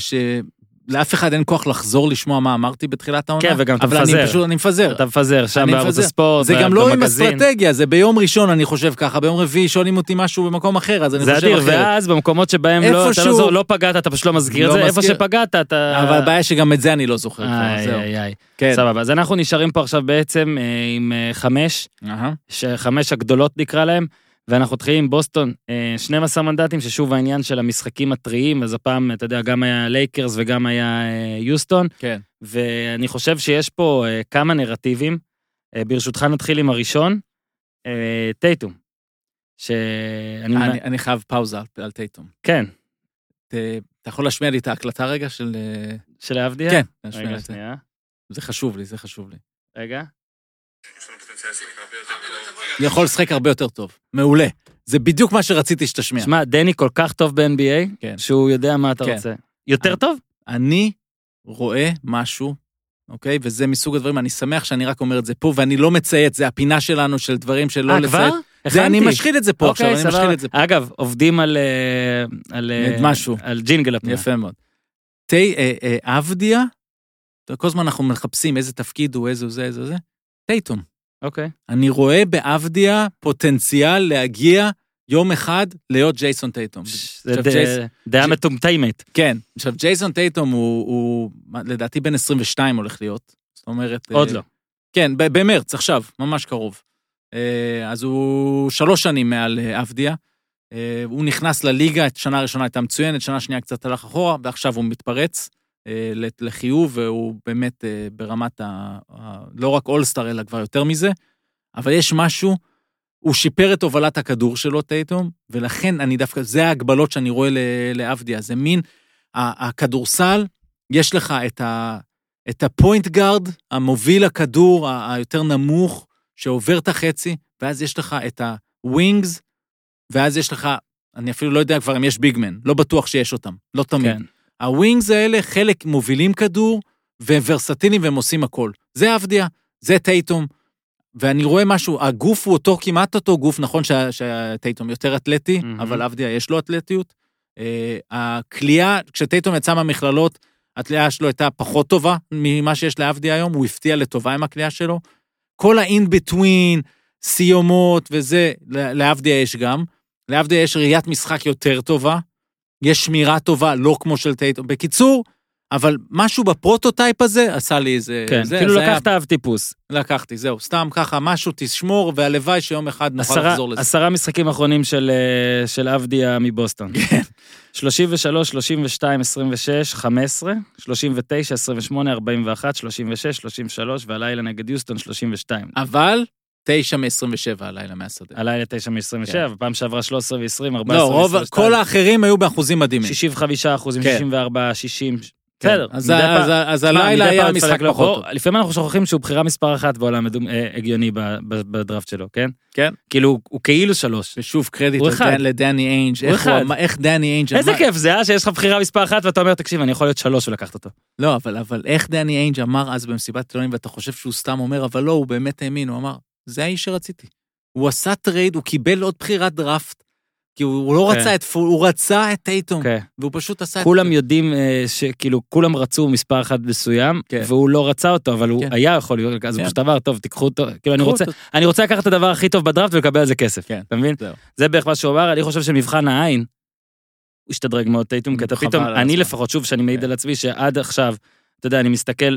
שלאף אחד אין כוח לחזור לשמוע מה אמרתי בתחילת העונה. כן, וגם אתה אבל מפזר. אני פשוט, אני מפזר. אתה מפזר שם בערוץ. הספורט, זה גם לא עם. אסטרטגיה, זה ביום ראשון אני חושב ככה, ביום רביעי שואלים אותי משהו במקום אחר, אז אני זה חושב אדיר, אחרת. ואז במקומות שבהם לא, אתה לא, לא פגעת, אתה פשוט לא מזכיר את לא זה, איפה. שפגעת, אתה... אבל הבעיה שגם את זה אני לא זוכר איי. איי. כן. סבבה, אז אנחנו נשארים פה עכשיו בעצם אה, עם אה, חמש. חמש הגדולות נקרא להם, ואנחנו מתחילים עם בוסטון, אה, 12 מנדטים, ששוב העניין של המשחקים הטריים, אז הפעם, אתה יודע, גם היה לייקרס וגם היה אה, יוסטון, כן. ואני חושב שיש פה אה, כמה נרטיבים. אה, ברשותך נתחיל עם הראשון, אה, טייטום. שאני... אני אני חייב פאוזה על- על טייטום. כן, ת- אתה יכול להשמיע לי את ההקלטה רגע של... אה, של להבדיע? כן, להשמיע את זה. שנייה. זה חשוב לי, זה חשוב לי. רגע. אני יכול לשחק הרבה יותר טוב. מעולה. זה בדיוק מה שרציתי שתשמיע. שמע, דני כל כך טוב ב-NBA, כן. שהוא יודע מה אתה כן. רוצה. יותר טוב? אני רואה משהו, אוקיי? וזה מסוג הדברים, אני שמח שאני רק אומר את זה פה, ואני לא מצייץ, זה הפינה שלנו של דברים שלא אה, לציית. כבר? זה, אני. משחיל את זה פה אוקיי, עכשיו, אני. משחיל את זה פה. אגב, עובדים על... אה, על אה, משהו. על ג'ינגל הפינה. יפה מאוד. תי, אה, אה, אבדיה, כל הזמן אנחנו מחפשים איזה תפקיד הוא, איזה זה, איזה זה. טייטום. אוקיי. אני רואה באבדיה פוטנציאל להגיע יום אחד להיות ג'ייסון טייטום. זה דעה מטומטמת. כן, עכשיו ג'ייסון טייטום הוא, הוא לדעתי בן 22 הולך להיות. זאת אומרת... עוד אה, לא. כן, במרץ, עכשיו, ממש קרוב. אה, אז הוא שלוש שנים מעל אה, אבדיה. אה, הוא נכנס לליגה, את שנה הראשונה הייתה מצוינת, שנה שנייה קצת הלך אחורה, ועכשיו הוא מתפרץ לחיוב, והוא באמת אה, ברמת ה... לא רק אולסטאר, אלא כבר יותר מזה. אבל יש משהו, הוא שיפר את הובלת הכדור שלו, טייטום, ולכן אני דווקא, זה ההגבלות שאני רואה ל- לאבדיה. זה מין, הכדורסל, יש לך את, ה, את ה point guard, המוביל הכדור היותר נמוך, שעובר את החצי, ואז יש לך את ה wings, ואז יש לך, אני אפילו לא יודע כבר אם יש big man, לא בטוח שיש אותם, לא תמיד. כן. ה wings האלה, חלק מובילים כדור, והם ורסטיליים והם עושים הכל. זה אבדיה, זה טייטום, ואני רואה משהו, הגוף הוא אותו, כמעט אותו גוף, נכון שהטייטום יותר אתלטי, מהמם. אבל אבדיה יש לו אתלטיות. אה, הקליעה, כשטייטום יצא מהמכללות, הקליעה שלו הייתה פחות טובה ממה שיש לאבדיה היום, הוא הפתיע לטובה עם הקליעה שלו. כל ה-in between, סיומות וזה, לאבדיה יש גם. לאבדיה יש ראיית משחק יותר טובה, יש שמירה טובה, לא כמו של טייטום. בקיצור, אבל משהו בפרוטוטייפ הזה עשה לי איזה... כן, זה, כאילו זה היה- לקחת אב טיפוס. לקחתי, זהו, סתם ככה, משהו תשמור, והלוואי שיום אחד נוכל עשרה, לחזור לזה. עשרה משחקים אחרונים של, אה, של אבדיה מבוסטון. <laughs> כן. 33, 32, 26, 15, 39, 28, 41, 36, 33, והלילה נגד יוסטון 32. אבל, תשע מ-27 הלילה מהשדה. הלילה 9 מ-27, כן. ופעם שעברה 13 ו-20, 14 לא, רוב, ו-22. כל האחרים היו באחוזים מדהימים. 65 אחוזים, כן. 64, 60. כן. בסדר. אז, מדי אז, פעם- אז הלילה היה פעם משחק. פחות טוב. לפעמים אנחנו שוכחים שהוא בחירה מספר אחת בעולם אה, הגיוני ב- ב- בדראפט שלו, כן? כן. כאילו, הוא- כאילו שלוש. ושוב קרדיט לדני איינג', הוא אחד. איך דני איינג'... איזה כיף זה, אה? שיש לך בחירה מספר אחת ואתה אומר, תקשיב, אני יכול להיות שלוש ולקחת אותו. לא, אבל, אבל איך דני איינג' אמר אז במסיבת עיתונאים, ואתה חושב שהוא סתם אומר, אבל לא, הוא באמת האמין, הוא אמר, זה האיש שרציתי. הוא עשה trade, הוא קיבל עוד בחירת דראפט, כי הוא, הוא לא כן. רצה את פול, הוא רצה את טייטום, כן. והוא פשוט עשה את כולם יודעים אה, שכאילו, כולם רצו מספר אחד מסוים, כן. והוא לא רצה אותו, אבל הוא כן. היה יכול להיות, אז הוא כן. פשוט אמר, טוב, תיקחו אותו, כאילו, אני רוצה, אותו. אני רוצה לקחת את הדבר הכי טוב בדראפט ולקבל על זה כסף, כן. אתה מבין? זהו. זה בערך מה שהוא אמר, אני חושב שמבחן העין, הוא השתדרג מאוד טייטום, כי אתה פתאום, אני. לפחות, שוב, שאני מעיד כן. על עצמי, שעד עכשיו, אתה יודע, אני מסתכל,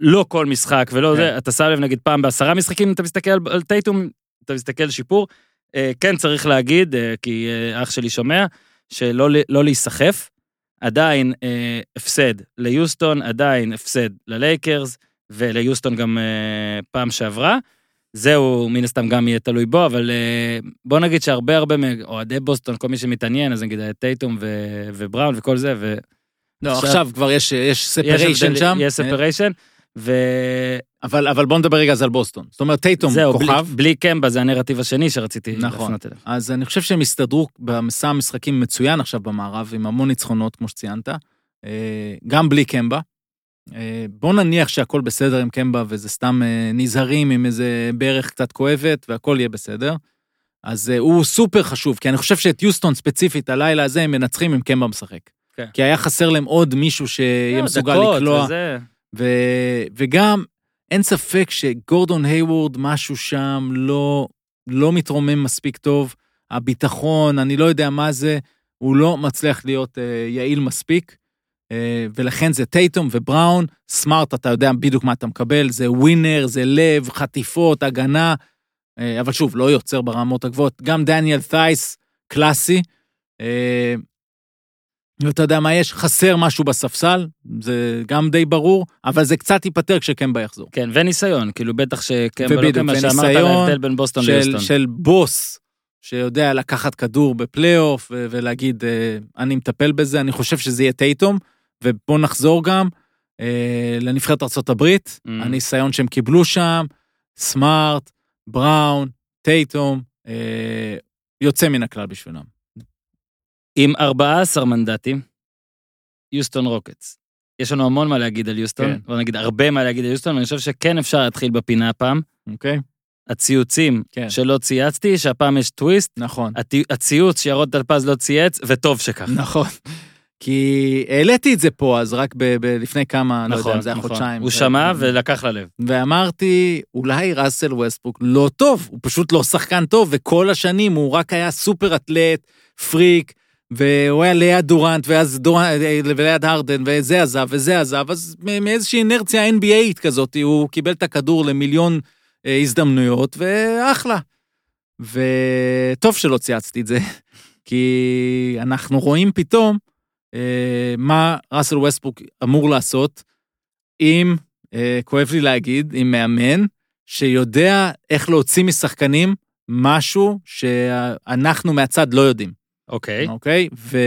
לא כל משחק ולא כן. זה, אתה שם לב, נגיד, פעם בעשרה משחקים אתה מסתכל על- על טייטום, אתה מסתכל שיפור. אה, כן, צריך להגיד, אה, כי אה, אח שלי שומע, שלא לא להיסחף. עדיין אה, הפסד ליוסטון, עדיין הפסד ללייקרס, וליוסטון גם אה, פעם שעברה. זהו, מן הסתם גם יהיה תלוי בו, אבל אה, בוא נגיד שהרבה הרבה מאוהדי בוסטון, כל מי שמתעניין, אז נגיד טייטום ו- ובראון וכל זה, ו... לא, עכשיו- עכשיו כבר יש, יש יש separation שם, יש separation, ו... אבל, אבל בוא נדבר רגע אז על בוסטון. זאת אומרת, טייטום זהו, בלי, כוכב, בלי קמבה זה הנרטיב השני שרציתי נכון. להפנות אליו. אז אני חושב שהם הסתדרו במסע המשחקים מצוין עכשיו במערב, עם המון ניצחונות, כמו שציינת, אה, גם בלי קמבה. אה, בוא נניח שהכל בסדר עם קמבה, וזה סתם אה, נזהרים עם איזה ברך קצת כואבת, והכל יהיה בסדר. אז הוא סופר חשוב, כי אני חושב שאת יוסטון ספציפית, הלילה הזה, הם מנצחים עם קמבה משחק. כן. כי היה חסר להם עוד מישהו שיהיה מסוגל לקלוע. וזה. ו... וגם, אין ספק שגורדון היוורד, משהו שם לא, לא מתרומם מספיק טוב. הביטחון, אני לא יודע מה זה, הוא לא מצליח להיות אה, יעיל מספיק. אה, ולכן זה טייטום ובראון, סמארט, אתה יודע בדיוק מה אתה מקבל, זה ווינר, זה לב, חטיפות, הגנה. אה, אבל שוב, לא יוצר ברמות הגבוהות. גם דניאל תייס, קלאסי. אה, ואתה יודע מה יש? חסר משהו בספסל, זה גם די ברור, אבל זה קצת ייפתר כשקמבה יחזור. כן, וניסיון, כאילו בטח שקמבה לא קמבה, שאמרת על ההבדל בין בוסטון של, ליוסטון. של בוס שיודע לקחת כדור בפלייאוף ולהגיד, אה, אני מטפל בזה, אני חושב שזה יהיה טייטום, ובוא נחזור גם אה, לנבחרת ארה"ב, Mm. הניסיון שהם קיבלו שם, סמארט, בראון, טייטום, אה, יוצא מן הכלל בשבילם. עם 14 מנדטים, יוסטון רוקטס. יש לנו המון מה להגיד על יוסטון, כן. בוא נגיד הרבה מה להגיד על יוסטון, ואני חושב שכן אפשר להתחיל בפינה הפעם. אוקיי? הציוצים כן. שלא צייצתי, שהפעם יש טוויסט, נכון. התי- הציוץ שירון טלפז לא צייץ, וטוב שכך. נכון. כי העליתי את זה פה אז רק ב- ב- לפני כמה, לא יודע, אם זה היה חודשיים. נכון. הוא ו- שמע ולקח ללב. ואמרתי, אולי ראסל ווסטברוק לא טוב, הוא פשוט לא שחקן טוב, וכל השנים הוא רק היה סופר אתלט, פריק, והוא היה ליד דורנט, ואז דורנט, וליד הרדן, וזה עזב, וזה עזב, אז מאיזושהי אינרציה NBAית כזאת, הוא קיבל את הכדור למיליון אה, הזדמנויות, ואחלה. וטוב שלא צייצתי את זה, <laughs> כי אנחנו רואים פתאום אה, מה ראסל ווסטברוק אמור לעשות עם אה, כואב לי להגיד, עם מאמן שיודע איך להוציא משחקנים משהו שאנחנו מהצד לא יודעים, אוקיי. אוקיי? ו...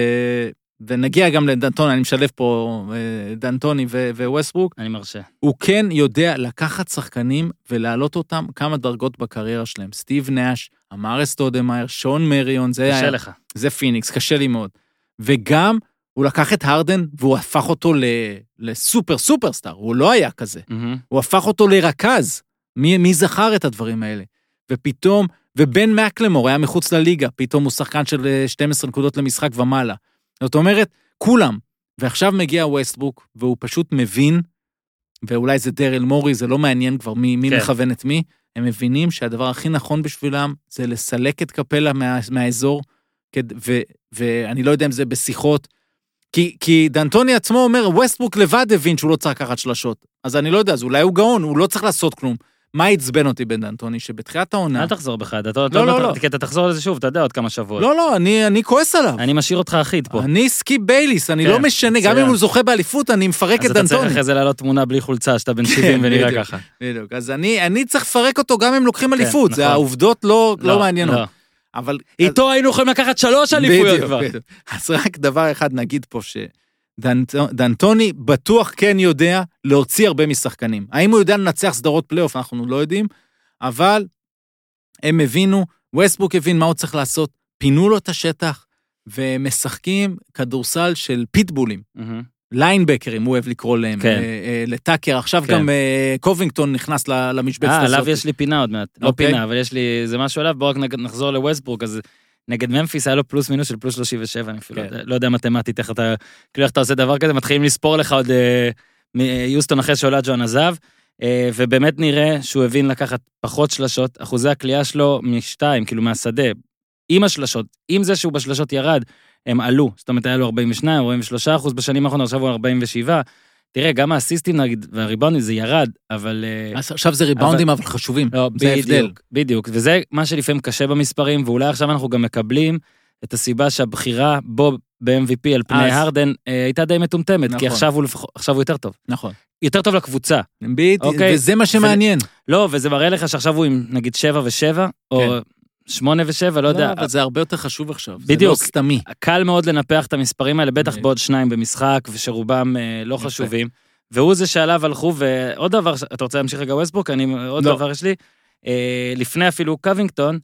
ונגיע גם לדנטוני, אני משלב פה אה, דנטוני ו- וווסטברוק, אני מרשה. הוא כן יודע לקחת שחקנים ולהעלות אותם כמה דרגות בקריירה שלהם. סטיב נאש, אמר סטודמאייר, שון מריון, זה קשה היה... לך. זה פיניקס, קשה לי מאוד. וגם, הוא לקח את הרדן והוא הפך אותו ל- לסופר סופרסטאר, הוא לא היה כזה. מהמם. הוא הפך אותו לרכז. מי, מי זכר את הדברים האלה? ופתאום, ובן מקלמור היה מחוץ לליגה, פתאום הוא שחקן של אה, 12 נקודות למשחק ומעלה. זאת אומרת, כולם. ועכשיו מגיע ווסטברוק, והוא פשוט מבין, ואולי זה דרל מורי, זה לא מעניין כבר מי, מי כן. מכוון את מי, הם מבינים שהדבר הכי נכון בשבילם זה לסלק את קפלה מה, מהאזור, כד- ו, ואני לא יודע אם זה בשיחות, כי, כי דנטוני עצמו אומר, ווסטברוק לבד הבין שהוא לא צריך לקחת שלשות. אז אני לא יודע, אז אולי הוא גאון, הוא לא צריך לעשות כלום. מה עצבן אותי בדנטוני? שבתחילת העונה... אל תחזור בך, אתה לא, לא, לא. כי אתה תחזור לזה שוב, אתה יודע, עוד כמה שבועות. לא, לא, אני, אני כועס עליו. אני משאיר אותך אחיד פה. אני סקי בייליס, אני כן, לא משנה, גם. אם הוא זוכה באליפות, אני מפרק אז את אתה צריך דנטוני. אחרי זה לעלות תמונה בלי חולצה, שאתה בן 70 כן, ונראה. ככה. בדיוק, אז אני, אני צריך לפרק אותו גם אם לוקחים כן, אליפות, זה נכון. העובדות לא, לא, מעניינות. לא. אבל... איתו היינו יכולים לקחת שלוש אליפויות כבר. <laughs> אז רק דבר אחד נגיד פה, שדנטוני בטוח כן יודע להוציא הרבה משחקנים. האם הוא יודע לנצח סדרות פלייאוף, אנחנו לא יודעים, אבל הם הבינו, ווסטברוק הבין מה הוא צריך לעשות, פינו לו את השטח, ומשחקים כדורסל של פיטבולים. מהמם. ליינבקרים, הוא אוהב לקרוא להם, כן. אה, אה, לטאקר, עכשיו כן. גם אה, קובינגטון נכנס למשבצת אה, הזאת. עליו יש לי פינה עוד מעט. לא אוקיי. פינה, אבל יש לי איזה משהו עליו, בואו רק נחזור לווסטברוק, אז נגד ממפיס היה לו פלוס מינוס של פלוס 37, אני אפילו כן. לא יודע- לא יודע מתמטית איך אתה, כאילו איך אתה עושה דבר כזה, מתחילים לספור לך עוד אה, מיוסטון אחרי שעולה ג'ון עזב, אה, ובאמת נראה שהוא הבין לקחת פחות שלשות, אחוזי הקליעה שלו משתיים, כאילו מהשדה, עם השלשות, עם זה שהוא בשלשות ירד, הם עלו, זאת אומרת היה לו 42, 43 אחוז בשנים האחרונות, עכשיו הוא 47. תראה, גם האסיסטים נגיד, והריבאונדים זה ירד, אבל... אה, עכשיו זה ריבאונדים אבל חשובים, לא, זה ההבדל. בדיוק, וזה מה שלפעמים קשה במספרים, ואולי עכשיו אנחנו גם מקבלים את הסיבה שהבחירה בו ב-MVP על פני אז. הרדן אה, הייתה די מטומטמת, כי נכון. עכשיו הוא לפחות, עכשיו הוא יותר טוב. נכון. יותר טוב לקבוצה. בדיוק, אוקיי. וזה מה שמעניין. לא, וזה מראה לך שעכשיו הוא עם נגיד 7 ו-7, או כן. 8 ו-7, לא יודע. אבל זה הרבה יותר חשוב עכשיו. זה בדיוק. לא סתמי. קל מאוד לנפח את המספרים האלה, בטח. בעוד שניים במשחק, ושרובם אה, לא. חשובים. והוא זה שעליו הלכו, ועוד דבר, אתה רוצה להמשיך רגע ווסטברוק? אני, עוד לא. דבר יש לי. אה, לפני אפילו קובינגטון,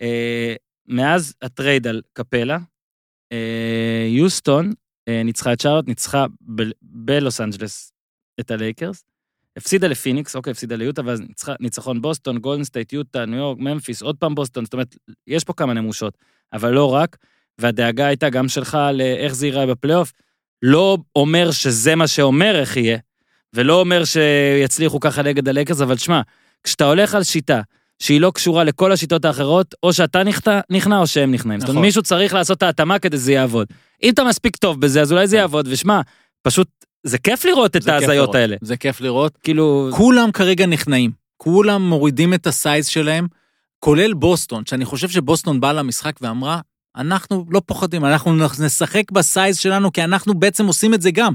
אה, מאז ה trade על קפלה, יוסטון ניצחה את שרלוט, ניצחה ב- בלוס אנג'לס את הלייקרס, הפסידה לפיניקס, אוקיי, הפסידה ליוטה, ואז ניצחון בוסטון, גולדן סטייט, יוטה, ניו יורק, ממפיס, עוד פעם בוסטון, זאת אומרת, יש פה כמה נמושות, אבל לא רק, והדאגה הייתה גם שלך לאיך זה ייראה בפלייאוף, לא אומר שזה מה שאומר איך יהיה, ולא אומר שיצליחו ככה נגד הלייקרס, אבל שמע, כשאתה הולך על שיטה שהיא לא קשורה לכל השיטות האחרות, או שאתה נכנע, נכנע או שהם נכנעים. זאת נכון. אומרת, מישהו צריך לעשות את ההתאמה כדי שזה יעבוד. אם אתה מספיק טוב בזה, אז אולי זה יעבוד, ושמע, פשוט, זה כיף לראות את ההזיות. האלה. זה כיף לראות. כאילו, כולם כרגע נכנעים. כולם מורידים את ה size שלהם, כולל בוסטון, שאני חושב שבוסטון באה למשחק ואמרה, אנחנו לא פוחדים, אנחנו נשחק ב size שלנו, כי אנחנו בעצם עושים את זה גם.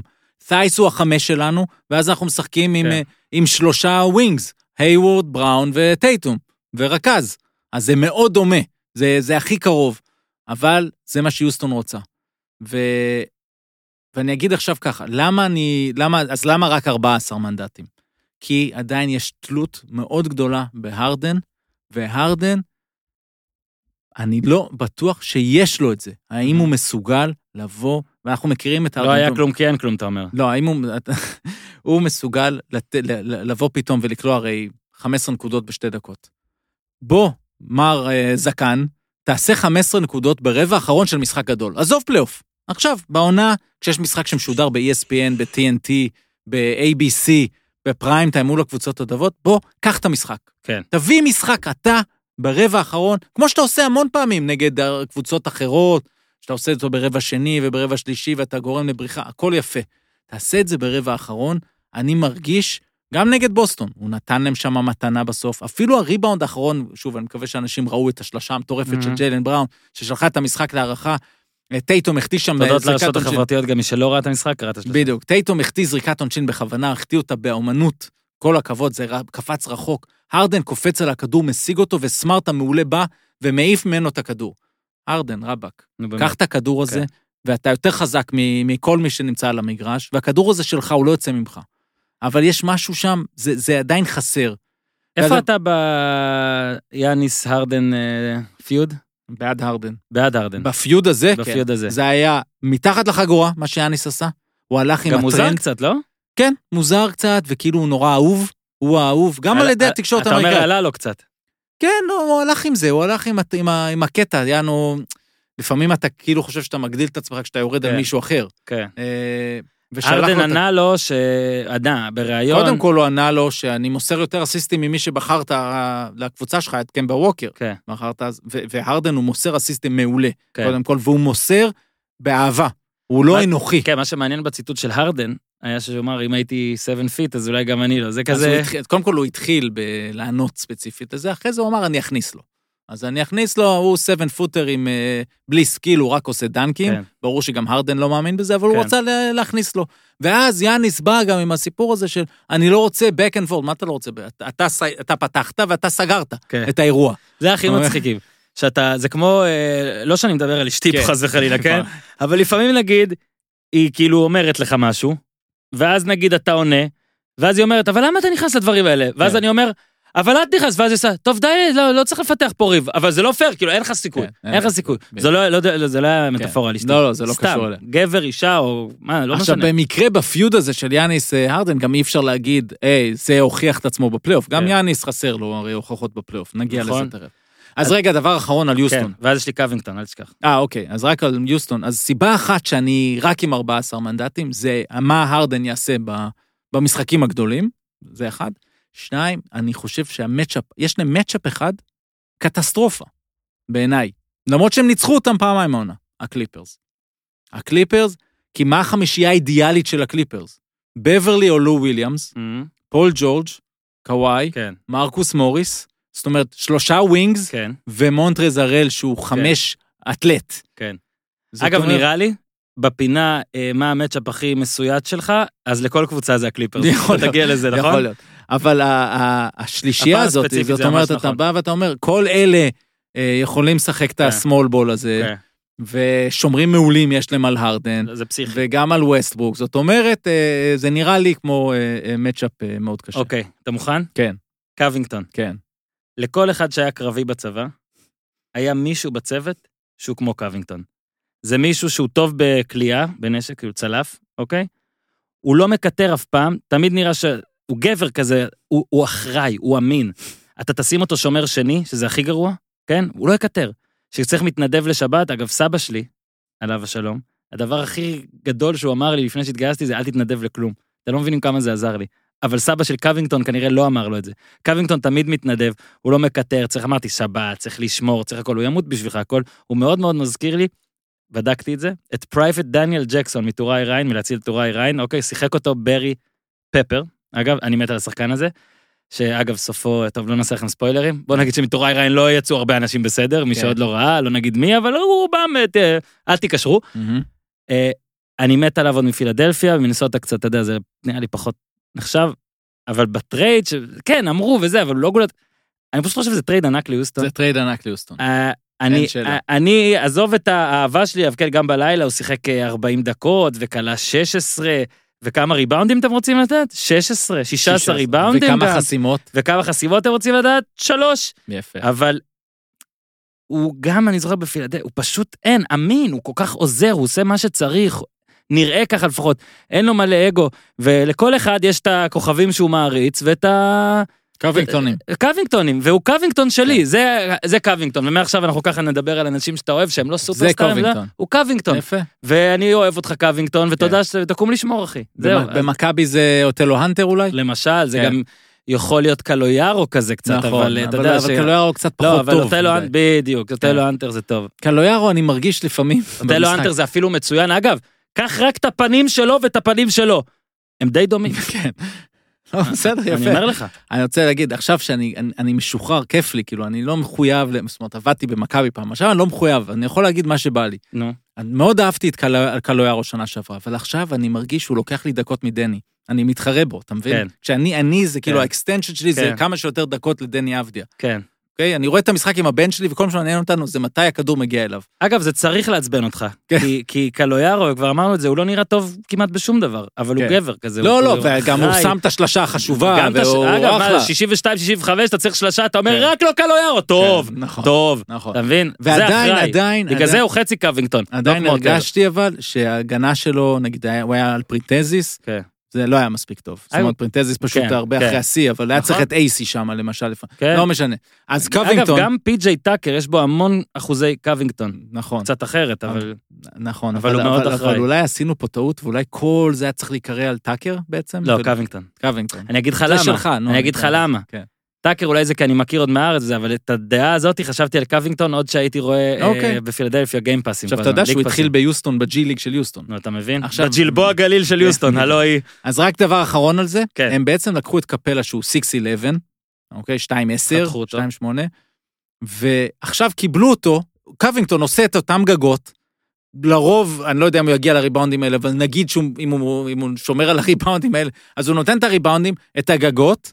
תייס הוא החמש שלנו, ואז אנחנו משחקים עם, כן. אה, עם שלושה wings, הייוורד, בראון וטייטום, ורכז. אז זה מאוד דומה, זה, זה הכי קרוב, אבל זה מה שיוסטון רוצה. ו... ואני אגיד עכשיו ככה, למה אני, למה, אז למה רק 14 מנדטים? כי עדיין יש תלות מאוד גדולה בהרדן, והרדן, אני לא בטוח שיש לו את זה. האם הוא מסוגל לבוא, ואנחנו מכירים את הרדן. לא היה. כלום כי אין כלום, אתה אומר. לא, האם הוא, <laughs> הוא מסוגל לת, לבוא פתאום ולקלוע הרי 15 נקודות בשתי דקות. בוא, מר אה, זקן, תעשה 15 נקודות ברבע האחרון של משחק גדול. עזוב פלייאוף. עכשיו, בעונה, כשיש משחק שמשודר ב-ESPN, ב-TNT, ב-ABC, בפריים טיים מול הקבוצות הטובות, בוא, קח את המשחק. כן. תביא משחק אתה ברבע האחרון, כמו שאתה עושה המון פעמים נגד קבוצות אחרות, שאתה עושה אותו ברבע שני וברבע שלישי ואתה גורם לבריחה, הכל יפה. תעשה את זה ברבע האחרון, אני מרגיש, גם נגד בוסטון, הוא נתן להם שם מתנה בסוף, אפילו הריבאונד האחרון, שוב, אני מקווה שאנשים ראו את השלשה המטורפת של Mhm. ג'יילן בראון, ששלחה את המשחק להערכה, טייטום החטיא שם תודות זריקת לרשתות עונשין. החברתיות, גם מי שלא ראה את המשחק, קרא את השלושה. בדיוק, טייטום החטיא זריקת עונשין בכוונה, החטיא אותה באומנות, כל הכבוד, זה קפץ רחוק. הרדן קופץ על הכדור, משיג אותו, וסמארט המעולה בא ומעיף ממנו את הכדור. הרדן, רבאק. קח את הכדור הזה כן. ואתה יותר חזק מכל מי שנמצא על המגרש, והכדור הזה שלך, הוא לא יוצא ממך. אבל יש משהו שם, זה, זה עדיין חסר. איפה אתה ביאניס הרדן אה, פיוד? בעד הרדן. בעד הרדן. בפיוד הזה, כן. בפיוד הזה. זה היה מתחת לחגורה, מה שיאניס עשה. הוא הלך עם גם מוזר הטרנד. קצת, לא? כן, מוזר קצת, וכאילו הוא נורא אהוב. הוא האהוב, גם על ידי התקשורת אתה אומר, האמריקאית. עלה לו קצת. כן, לא, הוא הלך עם זה, הוא הלך עם, הת- עם, ה- עם הקטע, יענו, לפעמים אתה כאילו חושב שאתה מגדיל את עצמך כשאתה יורד על כן. מישהו אחר. כן. אה, ה- ענה לו שענה, בריאיון... קודם כל הוא ענה לו שאני מוסר יותר אסיסטים ממי שבחרת אה, לקבוצה שלך, את קמבה ווקר. כן, בחרת, אז- ו- והרדן הוא מוסר אסיסטים מעולה, כן. קודם כל, והוא מוסר באהבה. הוא לא אנוכי. כן, מה שמעניין בציטוט של הרדן, היה שהוא אמר, אם הייתי 7 feet, אז אולי גם אני לא. זה כזה... התחיל- קודם כל הוא התחיל בלענות ספציפית לזה, אחרי זה הוא אמר, אני אכניס לו. אז אני אכניס לו, הוא 7 footer עם, אה, בלי skill, הוא רק עושה דנקים. כן. ברור שגם הרדן לא מאמין בזה, אבל הוא כן. רצה לה- להכניס לו. ואז יאניס בא גם עם הסיפור הזה של, אני לא רוצה back and forth, מה אתה לא רוצה? אתה, אתה, אתה פתחת ואתה סגרת כן. את האירוע. זה הכי מצחיקים. שאתה, זה כמו, אה, לא שאני מדבר על אשתי פה כן. חס וחלילה, <laughs> כן? אבל לפעמים נגיד, היא כאילו אומרת לך משהו, ואז נגיד אתה עונה, ואז היא אומרת, אבל למה אתה נכנס לדברים האלה? ואז כן. אני אומר, אבל את נכנס, ואז היא עושה, טוב די, לא, לא צריך לפתח פה ריב, אבל זה לא פייר, כאילו אין לך סיכוי, כן, אין לך. סיכוי. זה לא, לא, יודע, זה לא היה מטאפורה אשתי. לא, לא, זה לא סתם, קשור אליה. גבר, אישה, או מה, לא עכשיו, משנה. במקרה ב feud הזה של יאניס אה, הרדן, גם אי אפשר להגיד, היי, זה הוכיח את עצמו בפלייאוף. גם כן. יאניס חסר לו הרי הוכחות בפלייאוף, נגיע נכון. לזה תכף. אז רגע, דבר אחרון על כן, יוסטון. ואז יש לי קובינגטון, אל תשכח. אה, אוקיי, אז רק על יוסטון. אז סיבה אחת שאני רק עם 14 מנדטים, זה מה הרדן יעשה ב- במשחקים הגדולים, זה אחד. שניים, אני חושב שה matchup, יש להם matchup אחד, קטסטרופה, בעיניי. למרות שהם ניצחו אותם פעמיים העונה, הקליפרס. הקליפרס, כי מה החמישייה האידיאלית של הקליפרס? בברלי או לו וויליאמס, פול ג'ורג', קוואי, כן, מרקוס מוריס, זאת אומרת, שלושה wings, כן, ומונטרז הראל, שהוא חמש אתלט. כן. אגב, אומרת- נראה לי, בפינה, אה, מה ה matchup הכי מסויט שלך, אז לכל קבוצה זה הקליפרס. יכול אתה תגיע לזה, נכון? יכול להיות. אבל השלישייה הזאת, זאת אומרת, אתה נכון. בא ואתה אומר, כל אלה אה, יכולים לשחק את כן. ה small ball הזה, כן, ושומרים מעולים יש להם על הרדן, זה פסיכי. וגם על ווסטברוק. זאת אומרת, אה, זה נראה לי כמו matchup מאוד קשה. אוקיי, אתה מוכן? כן, קובינגטון. כן. לכל אחד שהיה קרבי בצבא, היה מישהו בצוות שהוא כמו קובינגטון. זה מישהו שהוא טוב בקליעה, בנשק, כאילו צלף, אוקיי? הוא לא מקטר אף פעם, תמיד נראה שהוא גבר כזה, הוא, הוא אחראי, הוא אמין. אתה תשים אותו שומר שני, שזה הכי גרוע, כן? הוא לא יקטר. כשצריך מתנדב לשבת, אגב, סבא שלי, עליו השלום, הדבר הכי גדול שהוא אמר לי לפני שהתגייסתי זה אל תתנדב לכלום. אתם לא מבינים כמה זה עזר לי. אבל סבא של קובינגטון כנראה לא אמר לו את זה. קווינגטון תמיד מתנדב, הוא לא מקטר, צריך, אמרתי, שבת, צריך לשמור, צריך הכל, הוא ימות בשבילך הכל. הוא מאוד מאוד מזכיר לי, בדקתי את זה, את Private דניאל ג'קסון מטוראי ריין, מלהציל את טוראי ריין, אוקיי, שיחק אותו ברי פפר. אגב, אני מת על השחקן הזה, שאגב, סופו, טוב, לא נעשה לכם ספוילרים. בוא נגיד שמטוראי ריין לא יצאו הרבה אנשים בסדר, מי כן. שעוד לא ראה, לא נגיד מי, אבל הוא רובם, אל תיקשרו. אה, אני מת עליו עוד מפילדלפיה, ומנסוטה קצת, אתה יודע, זה נראה לי פחות נחשב, אבל בטרייד, ש... כן, אמרו וזה, אבל לא גולת... אני פשוט חושב שזה טרייד ענק ליוסטון. זה טרייד ענק ליוסטון. אה, אני, שאלה. אה, אני, עזוב את האהבה שלי, אבל כן, גם בלילה הוא שיחק אה, 40 דקות, וקלע 16, וכמה ריבאונדים אתם רוצים לתת? 16, 16 ריבאונדים וכמה גם. חסימות. וכמה חסימות אתם רוצים לדעת? שלוש. יפה. אבל הוא גם, אני זוכר בפילדלפיה, הוא פשוט אין, אמין, הוא כל כך עוזר, הוא עושה מה שצריך, נראה ככה לפחות, אין לו מלא אגו, ולכל אחד יש את הכוכבים שהוא מעריץ, ואת ה... קווינגטונים. קווינגטונים, והוא קווינגטון שלי, כן. זה, זה קווינגטון, ומעכשיו אנחנו ככה נדבר על אנשים שאתה אוהב, שהם לא סופרסטארים, קווינגטון. הוא קווינגטון, יפה. ואני אוהב אותך קווינגטון, ותודה כן. שתקום לשמור אחי. זהו, במכבי זה אוטלו הנטר אולי? למשל, זה כן. גם יכול להיות קלויארו כזה קצת, נכון, אבל אתה יודע ש... אבל קלויארו קצת לא, פחות אבל טוב. אוטלו, מדי. בדיוק, אוטלו הנטר זה טוב. קלויארו אני מרגיש לפעמים. <laughs> אוטלו. הנטר זה אפילו מצוין. אגב, קח רק את הפנים שלו ואת הפנים שלו. הם די דומים. <laughs> כן. <laughs> בסדר, אני יפה. אומר לך. אני רוצה להגיד, עכשיו שאני אני, אני משוחרר, כיף לי, כאילו, אני לא מחויב, זאת אומרת, עבדתי במכבי פעם, עכשיו אני לא מחויב, אני יכול להגיד מה שבא לי. נו, אני מאוד אהבתי את קלו- קלויארו שנה שעברה, אבל עכשיו אני מרגיש שהוא לוקח לי דקות מדני. אני מתחרה בו, אתה מבין? כן. כשאני, אני זה כאילו כן. ה extension שלי, זה כן. כמה שיותר דקות לדני אבדיה. כן. אוקיי? אני רואה את המשחק עם הבן שלי, וכל מה שמעניין אותנו זה מתי הכדור מגיע אליו. אגב, זה צריך לעצבן אותך. כן. כי, כי קלויארו, כבר אמרנו את זה, הוא לא נראה טוב כמעט בשום דבר, אבל הוא כן. גבר כזה. לא, הוא- לא, וגם הוא. שם את השלשה החשובה, והוא אגב, אחלה. מה, 62, 65, אתה צריך שלושה, אתה אומר, כן. רק לא קלויארו, טוב, נכון, טוב. נכון. אתה מבין? ועדיין. עדיין, בגלל זה הוא חצי קווינגטון. לא עדיין. הרגשתי אבל שההגנה שלו, נגיד, הוא היה על פרינטזיס, כן. זה לא היה מספיק טוב. זאת אומרת, פרינטזיס פשוט כן, הרבה כן. אחרי השיא, אבל היה נכון. צריך את אייסי שם, למשל. כן. לא משנה. אז אגב, קווינגטון, גם פי.ג'יי טאקר, יש בו המון אחוזי קווינגטון. נכון, קצת אחרת, אבל... נכון, אבל הוא מאוד אחראי. אבל אולי עשינו פה טעות, ואולי כל זה היה צריך להיקרא על טאקר בעצם? לא, קווינגטון. קווינגטון. אני אגיד לך זה למה. שלך, נו, אני אגיד לך כן, למה. כן. טאקר אולי זה כי אני מכיר עוד מהארץ אבל את הדעה הזאת חשבתי על קווינגטון עוד שהייתי רואה אה, אוקיי. בפילדלפיה גיימפאסים. עכשיו, אתה יודע שהוא התחיל. ביוסטון, ב G League של יוסטון. נו, אתה מבין? עכשיו- בגלבוע הגליל של יוסטון, הלא היא. <laughs> אז רק דבר אחרון על זה, כן. הם בעצם לקחו את קפלה שהוא 6-11, אוקיי? 2-10, פתחו אותו. 2-8, ועכשיו קיבלו אותו, קווינגטון עושה את אותם גגות, לרוב, אני לא יודע אם הוא יגיע לריבאונדים האלה, אבל נגיד שאם הוא, אם הוא שומר על הריבאונדים האלה, אז הוא נותן את הריבאונדים, את הגגות,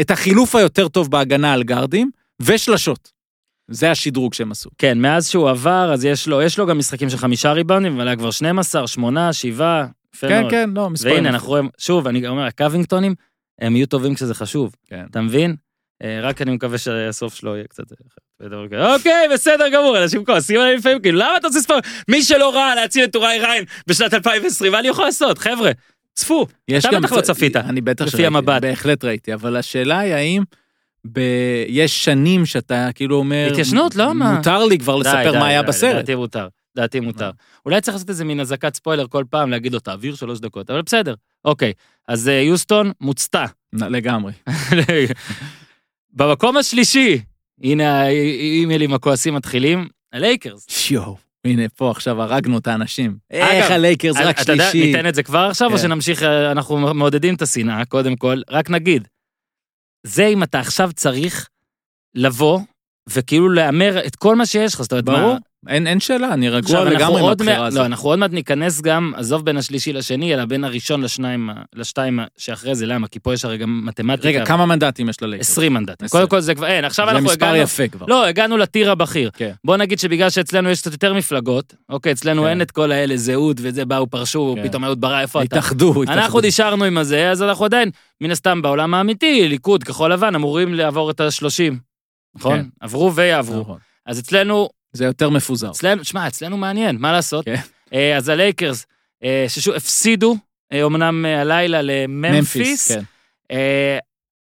את החילוף היותר טוב בהגנה על גארדים, ושלשות. זה השדרוג שהם עשו. כן, מאז שהוא עבר, אז יש לו, יש לו גם משחקים של חמישה ריבאונדים, אבל היה כבר 12, 8, 7, יפה כן, מאוד. כן, לא, מספרים. והנה, אנחנו רואים, שוב, אני אומר, הקווינגטונים, הם יהיו טובים כשזה חשוב. כן. אתה מבין? אה, רק אני מקווה שהסוף שלו יהיה קצת... אה, אוקיי, בסדר גמור, אנשים כועסים עליי לפעמים, כאילו, למה אתה עושה ספר? מי שלא ראה להציל את טוראי ריין בשנת 2020, מה אני יכול לעשות? חבר'ה, צפו. אתה בטח לא צפית, אני בטח לפי שראיתי, המבט. בהחלט ראיתי, אבל השאלה היא האם ב... יש שנים שאתה כאילו אומר... התיישנות, לא, מה? מותר לי כבר די, לספר די, מה היה די, בסרט. לדעתי מותר, לדעתי מותר. אולי צריך לעשות איזה מין אזעקת ספוילר כל פעם, להגיד לו, תעביר שלוש דקות, אבל בסדר. אוקיי, אז אה, יוסטון מוצתה. לגמרי. <laughs> במקום השלישי, הנה האימיילים הכועסים מתחילים, הלייקרס. יואו, הנה פה עכשיו הרגנו את האנשים. אגב, איך הלייקרס רק אתה יודע, שלישי. ניתן את זה כבר עכשיו, או כן. שנמשיך, אה, אנחנו מעודדים את השנאה, קודם כל, רק נגיד, זה אם אתה עכשיו צריך לבוא, וכאילו להמר את כל מה שיש לך, זאת אומרת, ברור, אין אין שאלה, אני רגוע עכשיו, לגמרי מהבחירה מעט, הזאת. לא, אנחנו עוד מעט ניכנס גם, עזוב בין השלישי לשני, אלא בין הראשון לשניים, לשתיים שאחרי זה, למה? כי פה יש הרי גם מתמטיקה. רגע, כמה מנדטים יש ללייקרס? 20 מנדטים. קודם כל זה כבר, אין, עכשיו זה אנחנו מספר הגענו... יפה כבר. לא, הגענו ל tier הבכיר. כן. בוא נגיד שבגלל שאצלנו יש קצת יותר מפלגות, אוקיי, אצלנו כן. אין את כל האלה, זהות וזה, באו, פרשו, כן. פתאום אהוד ברא, איפה אתה? התאחדו, התאחדו. אנחנו נשארנו עם הזה, אז אנחנו עדיין, מן הסתם בעולם האמיתי, ליכוד, כחול לבן, אמורים לעבור את ה-30, נכון? כן. עברו ויעברו. נכון. אז אצלנו, זה יותר מפוזר. אצלנו, שמע, אצלנו מעניין, מה לעשות? כן. אה, אז הלייקרס, אה, ששוב, הפסידו, אה, אומנם אה, הלילה לממפיס. כן.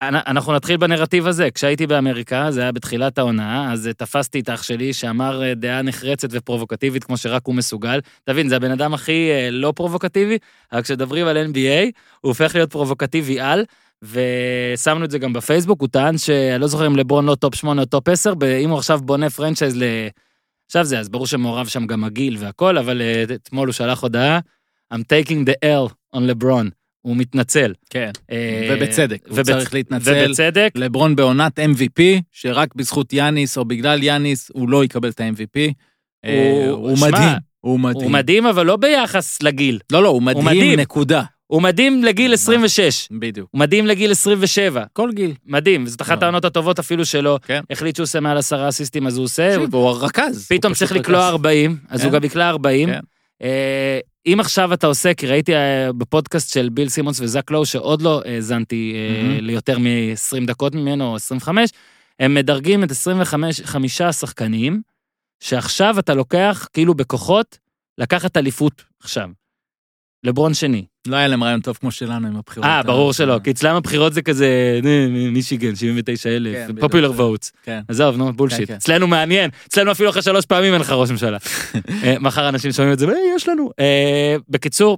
אנ- אנחנו נתחיל בנרטיב הזה. כשהייתי באמריקה, זה היה בתחילת העונה, אז תפסתי את אח שלי שאמר דעה נחרצת ופרובוקטיבית כמו שרק הוא מסוגל. תבין, זה הבן אדם הכי לא פרובוקטיבי, אבל כשמדברים על NBA, הוא הופך להיות פרובוקטיבי על. ושמנו את זה גם בפייסבוק, הוא טען שאני לא זוכר אם לברון לא top 8 או top 10, אם הוא עכשיו בונה franchise ל... עכשיו זה, אז ברור שמעורב שם גם הגיל והכל, אבל אה, אתמול הוא שלח הודעה, I'm taking the L on LeBron, הוא מתנצל. כן. אה, ובצדק, הוא ובצ- צריך להתנצל. ובצדק, לברון בעונת MVP, שרק בזכות יאניס או בגלל יאניס הוא לא יקבל את ה-MVP. הוא- הוא מדהים, הוא מדהים. הוא מדהים, אבל לא ביחס לגיל. לא, לא, הוא מדהים, מדהים. נקודה. הוא מדהים לגיל 26, בדיוק. הוא מדהים לגיל 27, כל גיל. מדהים, וזאת אחת. העונות הטובות אפילו שלו. כן. החליט שהוא עושה מעל עשרה אסיסטים, אז הוא עושה, הוא הרכז. פתאום צריך לקלוע רכז. 40, אז כן. הוא גם יקלע 40. כן. אה, אם עכשיו אתה עושה, כי ראיתי אה, בפודקאסט של ביל סימונס וזק לואו, שעוד לא האזנתי אה, מהמם. ליותר מ-20 דקות ממנו, או 25, הם מדרגים את 25 חמישה השחקנים, שעכשיו אתה לוקח, כאילו בכוחות, לקחת אליפות עכשיו. לברון שני. לא היה להם רעיון טוב כמו שלנו עם הבחירות. אה, ברור שלא, כי אצלם הבחירות זה כזה, "נה, נה, מישיגן, 79 אלף, כן. פופולר ווטס. כן. עזוב, נו, בולשיט. כן. אצלנו מעניין, אצלנו אפילו אחרי שלוש פעמים אין לך ראש ממשלה. <laughs> אה, מחר אנשים שומעים את זה, "אה, יש לנו. אה, בקיצור,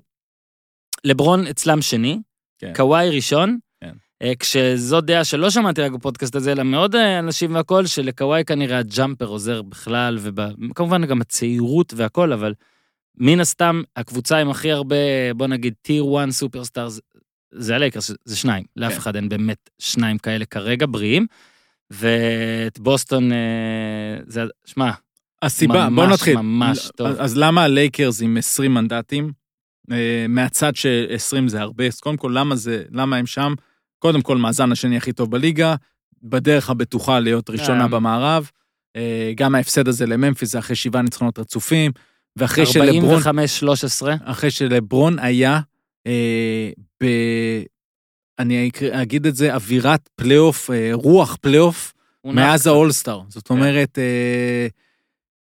לברון אצלם שני, כן. קוואי ראשון, כן. אה, כשזו דעה שלא שמעתי רק בפודקאסט הזה, אלא מאוד אה, אנשים והכל, שלקוואי כנראה ה jumper עוזר בכלל, וכמובן גם הצעירות והכל, אבל מן הסתם, הקבוצה עם הכי הרבה, בוא נגיד, tier 1 superstars, זה הלייקרס, זה שניים. לאף כן. אחד אין באמת שניים כאלה כרגע בריאים. ואת בוסטון, אה, זה, שמע, הסיבה, ממש, בוא נתחיל. ממש טוב. אז למה הלייקרס עם 20 מנדטים? אה, מהצד ש-20 זה הרבה, אז קודם כל, למה זה, למה הם שם? קודם כל, מאזן השני הכי טוב בליגה, בדרך הבטוחה להיות ראשונה אה. במערב. גם ההפסד הזה לממפיס זה אחרי שבעה ניצחונות רצופים, ואחרי שלברון, 45-13. אחרי שלברון היה אה, ב... אני אגיד את זה, אווירת פלייאוף, אה, רוח פלייאוף, מאז. האולסטאר. זאת אומרת, אה,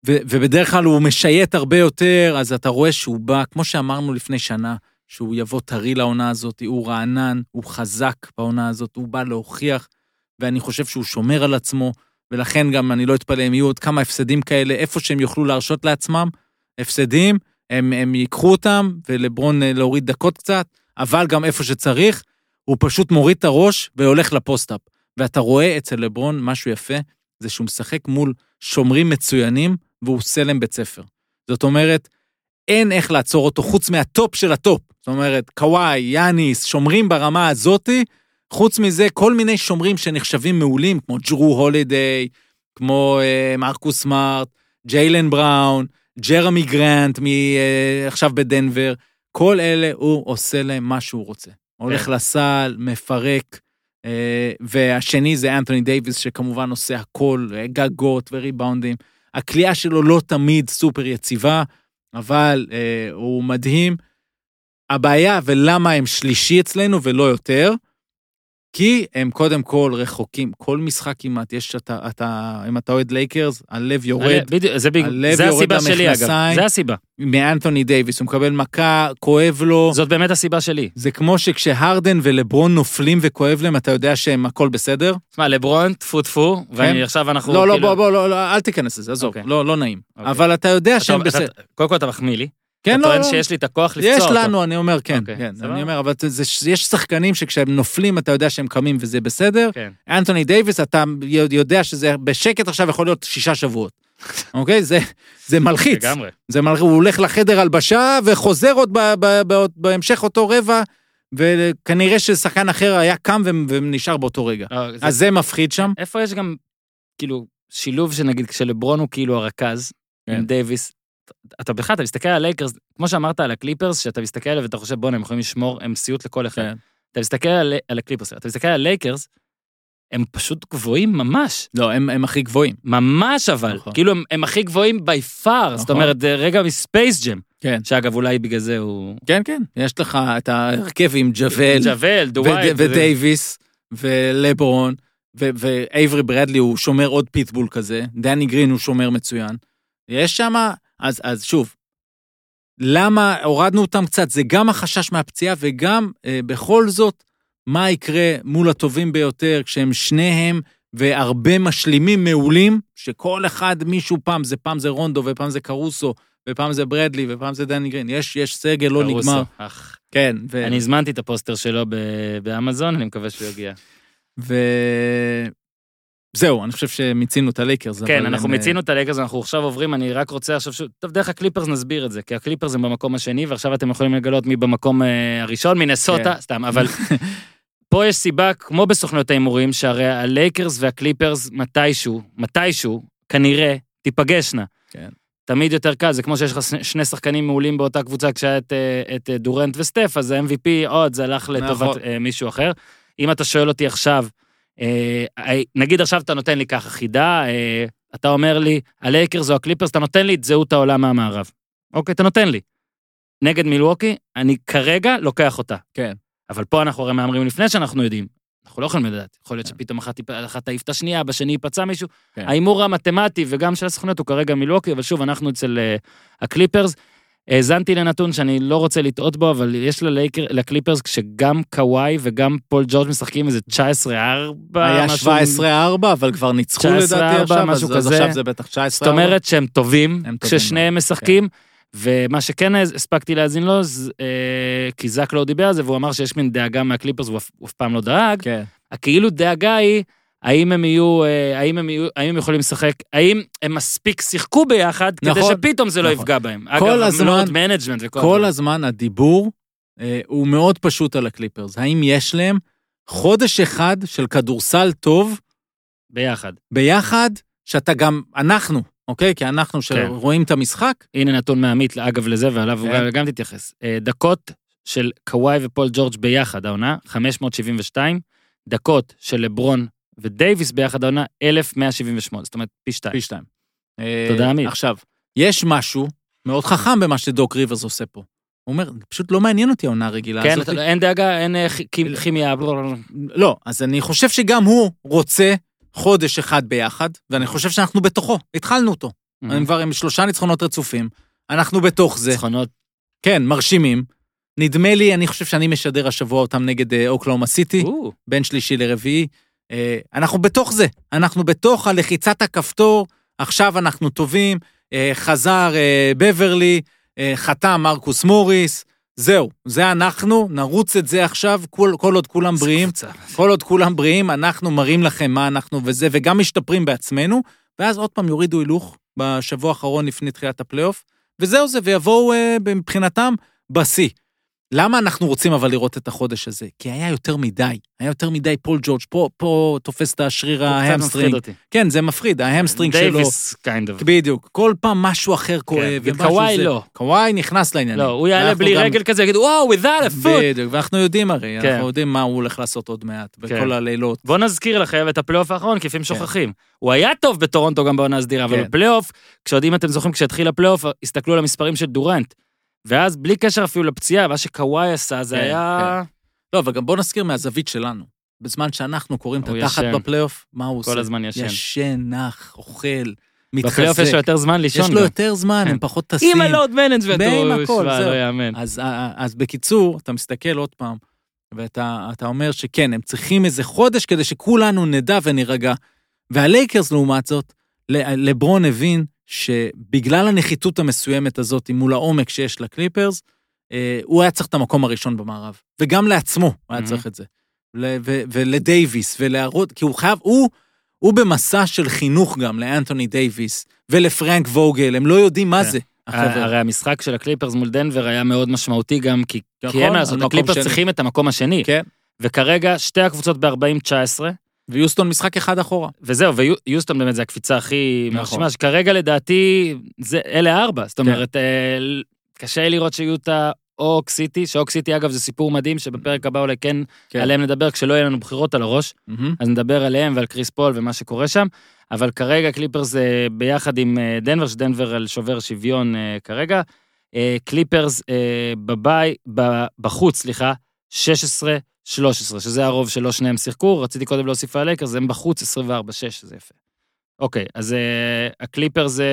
ו- ובדרך כלל הוא משייט הרבה יותר, אז אתה רואה שהוא בא, כמו שאמרנו לפני שנה, שהוא יבוא טרי לעונה הזאת, הוא רענן, הוא חזק בעונה הזאת, הוא בא להוכיח, ואני חושב שהוא שומר על עצמו, ולכן גם אני לא אתפלא אם יהיו עוד כמה הפסדים כאלה, איפה שהם יוכלו להרשות לעצמם, הפסדים, הם, הם ייקחו אותם, ולברון אה, להוריד דקות קצת, אבל גם איפה שצריך, הוא פשוט מוריד את הראש והולך לפוסט-אפ. ואתה רואה אצל לברון משהו יפה, זה שהוא משחק מול שומרים מצוינים, והוא עושה להם בית ספר. זאת אומרת, אין איך לעצור אותו חוץ מה top של ה top. זאת אומרת, קוואי, יאניס, שומרים ברמה הזאתי, חוץ מזה, כל מיני שומרים שנחשבים מעולים, כמו ג'רו הולידיי, כמו אה, מרקוס סמארט, ג'יילן בראון, ג'רמי גרנט מ, אה, עכשיו בדנבר, כל אלה הוא עושה להם מה שהוא רוצה. הולך כן. לסל, מפרק, אה, והשני זה אנתוני דייוויס, שכמובן עושה הכל, אה, גגות וריבאונדים. הכלייה שלו לא תמיד סופר יציבה, אבל הוא מדהים. הבעיה ולמה הם שלישי אצלנו ולא יותר, כי הם קודם כל רחוקים, כל משחק כמעט, יש, אתה, אתה, אם אתה אוהד לייקרס, הלב יורד בדיוק, זה, בדיוק, הלב זה יורד הסיבה שלי, אגב. זה הסיבה. מאנתוני דייוויס, הוא מקבל מכה, כואב לו. זאת באמת הסיבה שלי. זה כמו שכשהרדן ולברון נופלים וכואב להם, אתה יודע שהם הכל בסדר? תשמע, לברון, טפו טפו, ואני עכשיו אנחנו... לא, לא, כאילו- בוא, בוא, לא, לא, אל תיכנס לזה, עזוב, אוקיי. לא, לא נעים. אוקיי. אבל אתה יודע אתה- שהם בסדר. קודם כל אתה מחמיא לי. כן, אתה לא, טוען לא. שיש לי את הכוח לפצוע יש אותו. לנו, אני אומר, כן, אוקיי, כן. סבבה. אני אומר, אבל זה, יש שחקנים שכשהם נופלים, אתה יודע שהם קמים וזה בסדר. כן. אנטוני דייוויס, אתה יודע שזה בשקט עכשיו יכול להיות שישה שבועות. אוקיי? זה, זה מלחיץ. לגמרי. זה מלחיץ, הוא הולך לחדר הלבשה וחוזר עוד ב, ב, ב, בהמשך אותו רבע, וכנראה ששחקן אחר היה קם ונשאר באותו רגע. לא, זה- אז זה מפחיד שם. איפה יש גם, כאילו, שילוב שנגיד כשלברון הוא כאילו הרכז, כן. עם דייוויס, אתה בכלל, אתה מסתכל על לייקרס, כמו שאמרת על הקליפרס, שאתה מסתכל עליהם ואתה חושב, בואנה, הם יכולים לשמור, הם סיוט לכל אחד. כן. אתה מסתכל על, על הקליפרס, אתה מסתכל על לייקרס, הם פשוט גבוהים ממש. לא, הם, הם הכי גבוהים. ממש אבל. נכון. כאילו, הם, הם הכי גבוהים by far. זאת נכון. אומרת, זה רגע מספייס ג'ם. כן. שאגב, אולי בגלל זה הוא... כן, כן, יש לך את ההרכב עם ג'וול, ג'וול, דווייט. ודייוויס, ולברון, ואייברי ברדלי הוא שומר עוד פיטבול כזה, דני גרין הוא שומר מצוין. יש שם, אז, אז שוב, למה הורדנו אותם קצת? זה גם החשש מהפציעה וגם, אה, בכל זאת, מה יקרה מול הטובים ביותר כשהם שניהם והרבה משלימים מעולים, שכל אחד, מישהו פעם, זה פעם זה רונדו ופעם זה קרוסו, ופעם זה ברדלי ופעם זה דני גרין. יש, יש סגל לא. נגמר. אך. כן, ו... אני הזמנתי את הפוסטר שלו באמזון, אני מקווה שהוא יגיע. ו... זהו, אני חושב שמיצינו את הלייקרס. כן, אנחנו הם, מיצינו את הלייקרס, אנחנו עכשיו עוברים, אני רק רוצה עכשיו שוב, טוב, דרך הקליפרס נסביר את זה, כי הקליפרס הם במקום השני, ועכשיו אתם יכולים לגלות מי במקום אה, הראשון, מינסוטה, כן. סתם, אבל פה יש סיבה, כמו בסוכנויות ההימורים, שהרי הלייקרס והקליפרס מתישהו, מתישהו, כנראה, תיפגשנה. כן. תמיד יותר קל, זה כמו שיש לך שני- שחקנים מעולים באותה קבוצה כשהיה את, אה, את אה, דורנט וסטף, אז ה-MVP עוד, זה הלך לטובת נכון. אה, מישהו אחר. אם אתה שואל אותי עכשיו, אה, אה, נגיד עכשיו אתה נותן לי ככה חידה, אה, אתה אומר לי, הלייקרס או הקליפרס, אתה נותן לי את זהות העולה מהמערב. אוקיי, אתה נותן לי. נגד מילווקי, אני כרגע לוקח אותה. כן. אבל פה אנחנו הרי מהמרים לפני שאנחנו יודעים. אנחנו לא יכולים לדעת. יכול להיות כן. שפתאום אחת תעיף את השנייה, בשני ייפצע מישהו. כן. ההימור המתמטי וגם של הסוכנות הוא כרגע מילווקי, אבל שוב, אנחנו אצל אה, הקליפרס. האזנתי לנתון שאני לא רוצה לטעות בו, אבל יש ללייקר, לקליפרס, כשגם קוואי וגם פול ג'ורג' משחקים איזה 19-4. היה משהו- 17-4, אבל כבר ניצחו 19-4, לדעתי עכשיו, משהו אז, אז כזה. עכשיו זה בטח 19-4. זאת אומרת שהם טובים, טובים כששניהם משחקים, ומה שכן הספקתי להאזין לו, זה, אה, כי זק לואו דיבר על זה, והוא אמר שיש מין דאגה מהקליפרס, הוא אף פעם לא דאג, כן. הכאילו דאגה היא, האם הם יהיו, אה, האם הם יהיו, האם הם יכולים לשחק, האם הם מספיק שיחקו ביחד, כדי נכון, שפתאום זה לא נכון. יפגע בהם. כל אגב, הזמן- מ load management וכל כל. הזמן הדיבור אה, הוא מאוד פשוט על הקליפרס. האם יש להם חודש אחד של כדורסל טוב ביחד. ביחד, שאתה גם, אנחנו, אוקיי? כי אנחנו כן. שרואים את המשחק, הנה נתון מעמית, אגב, לזה, ועליו הוא כן. גם- גם תתייחס. אה, דקות של קוואי ופול ג'ורג' ביחד, העונה, 572, דקות של לברון ודייוויס ביחד העונה 1,178, זאת אומרת פי שתיים. פי שתיים. תודה, אה, עמית. עכשיו, יש משהו מאוד חכם במה שדוק ריברס עושה פה. הוא אומר, פשוט לא מעניין אותי העונה הרגילה כן, הזאת. אתה- אין דאגה, אין אה, כי- כימיה, לא, אז אני חושב שגם הוא רוצה חודש אחד ביחד, ואני חושב שאנחנו בתוכו, התחלנו אותו. Mm-hmm. אני כבר עם שלושה ניצחונות רצופים, אנחנו בתוך זה. ניצחונות. כן, מרשימים. נדמה לי, אני חושב שאני משדר השבוע אותם נגד אה, אוקלאומה סיטי, בין שלישי לרביעי. אה, אנחנו בתוך זה, אנחנו בתוך הלחיצת הכפתור, עכשיו אנחנו טובים, אה, חזר אה, בברלי, חתם מרקוס מוריס, זהו, זה אנחנו, נרוץ את זה עכשיו, כל, כל עוד כולם בריאים. כל עוד כולם בריאים, אנחנו מראים לכם מה אנחנו וזה, וגם משתפרים בעצמנו, ואז עוד פעם יורידו הילוך בשבוע האחרון לפני תחילת הפלייאוף, וזהו זה, ויבואו מבחינתם בשיא. למה אנחנו רוצים אבל לראות את החודש הזה? כי היה יותר מדי, היה יותר מדי פול ג'ורג', פה, פה תופס את השריר ה hamstring. כן, זה מפחיד, ה hamstring שלו. דייוויס, kind of. בדיוק, כל פעם משהו אחר כואב. כן, ומשהו וקוואי זה. לא. קוואי נכנס לעניינים. לא, הוא יעלה בלי גם- רגל כזה, יגיד, וואו, with that a foot. בדיוק, ואנחנו יודעים הרי, כן. אנחנו יודעים מה הוא הולך לעשות עוד מעט, כן. בכל הלילות. בוא נזכיר לכם את הפלייאוף האחרון, כי לפעמים שוכחים. הוא היה טוב בטורונטו גם בעונה הסדירה, אבל כן. בפלייאוף, כשעוד אם אתם זוכרים, כשהתחיל הפלייאוף, הסתכלו על המספרים של דורנט. ואז בלי קשר אפילו לפציעה, מה שקוואי עשה, זה כן, היה... לא, אבל גם בוא נזכיר מהזווית שלנו. בזמן שאנחנו קוראים את התחת. בפלייאוף, מה הוא עושה? כל הזמן ישן. ישן, נח, אוכל, מתחזק. בפלייאוף יש לו יותר זמן לישון יש לו גם. יותר זמן, כן. הם פחות טסים. עם ה load management, הוא זהו. לא יאמן. אז, אז בקיצור, אתה מסתכל עוד פעם, ואתה אתה אומר שכן, הם צריכים איזה חודש כדי שכולנו נדע ונירגע. והלייקרס, לעומת זאת, לברון הבין שבגלל הנחיתות המסוימת הזאת מול העומק שיש לקליפרס, אה, הוא היה צריך את המקום הראשון במערב. וגם לעצמו הוא היה Mhm. צריך את זה. ולדייוויס, ולהראות, כי הוא חייב, הוא, הוא במסע של חינוך גם לאנתוני דייוויס ולפרנק ווגל, הם לא יודעים מה כן. זה, החבר'ה. הרי המשחק של הקליפרס מול דנבר היה מאוד משמעותי גם, כי נכון, כי אין מה לעשות, הקליפרס שני. צריכים את המקום השני. כן. וכרגע שתי הקבוצות ב-40-19, ויוסטון משחק אחד אחורה. וזהו, ויוסטון באמת זה הקפיצה הכי נכון. מרשימה, שכרגע לדעתי, זה, אלה הארבע. זאת כן. אומרת, אה, קשה לראות שיוטה או OKC, ש OKC אגב זה סיפור מדהים, שבפרק הבא אולי כן, כן. עליהם נדבר, כשלא יהיה לנו בחירות על הראש, מהמם. אז נדבר עליהם ועל קריס פול ומה שקורה שם, אבל כרגע קליפרס זה ביחד עם אה, דנבר, שדנבר על שובר שוויון אה, כרגע. קליפרס אה, בבי, ב- בחוץ, סליחה, 16. 13, שזה הרוב שלא שניהם שיחקו, רציתי קודם להוסיף על הלייקרס, הם בחוץ 24-6, זה יפה. אוקיי, אז אה, הקליפר זה...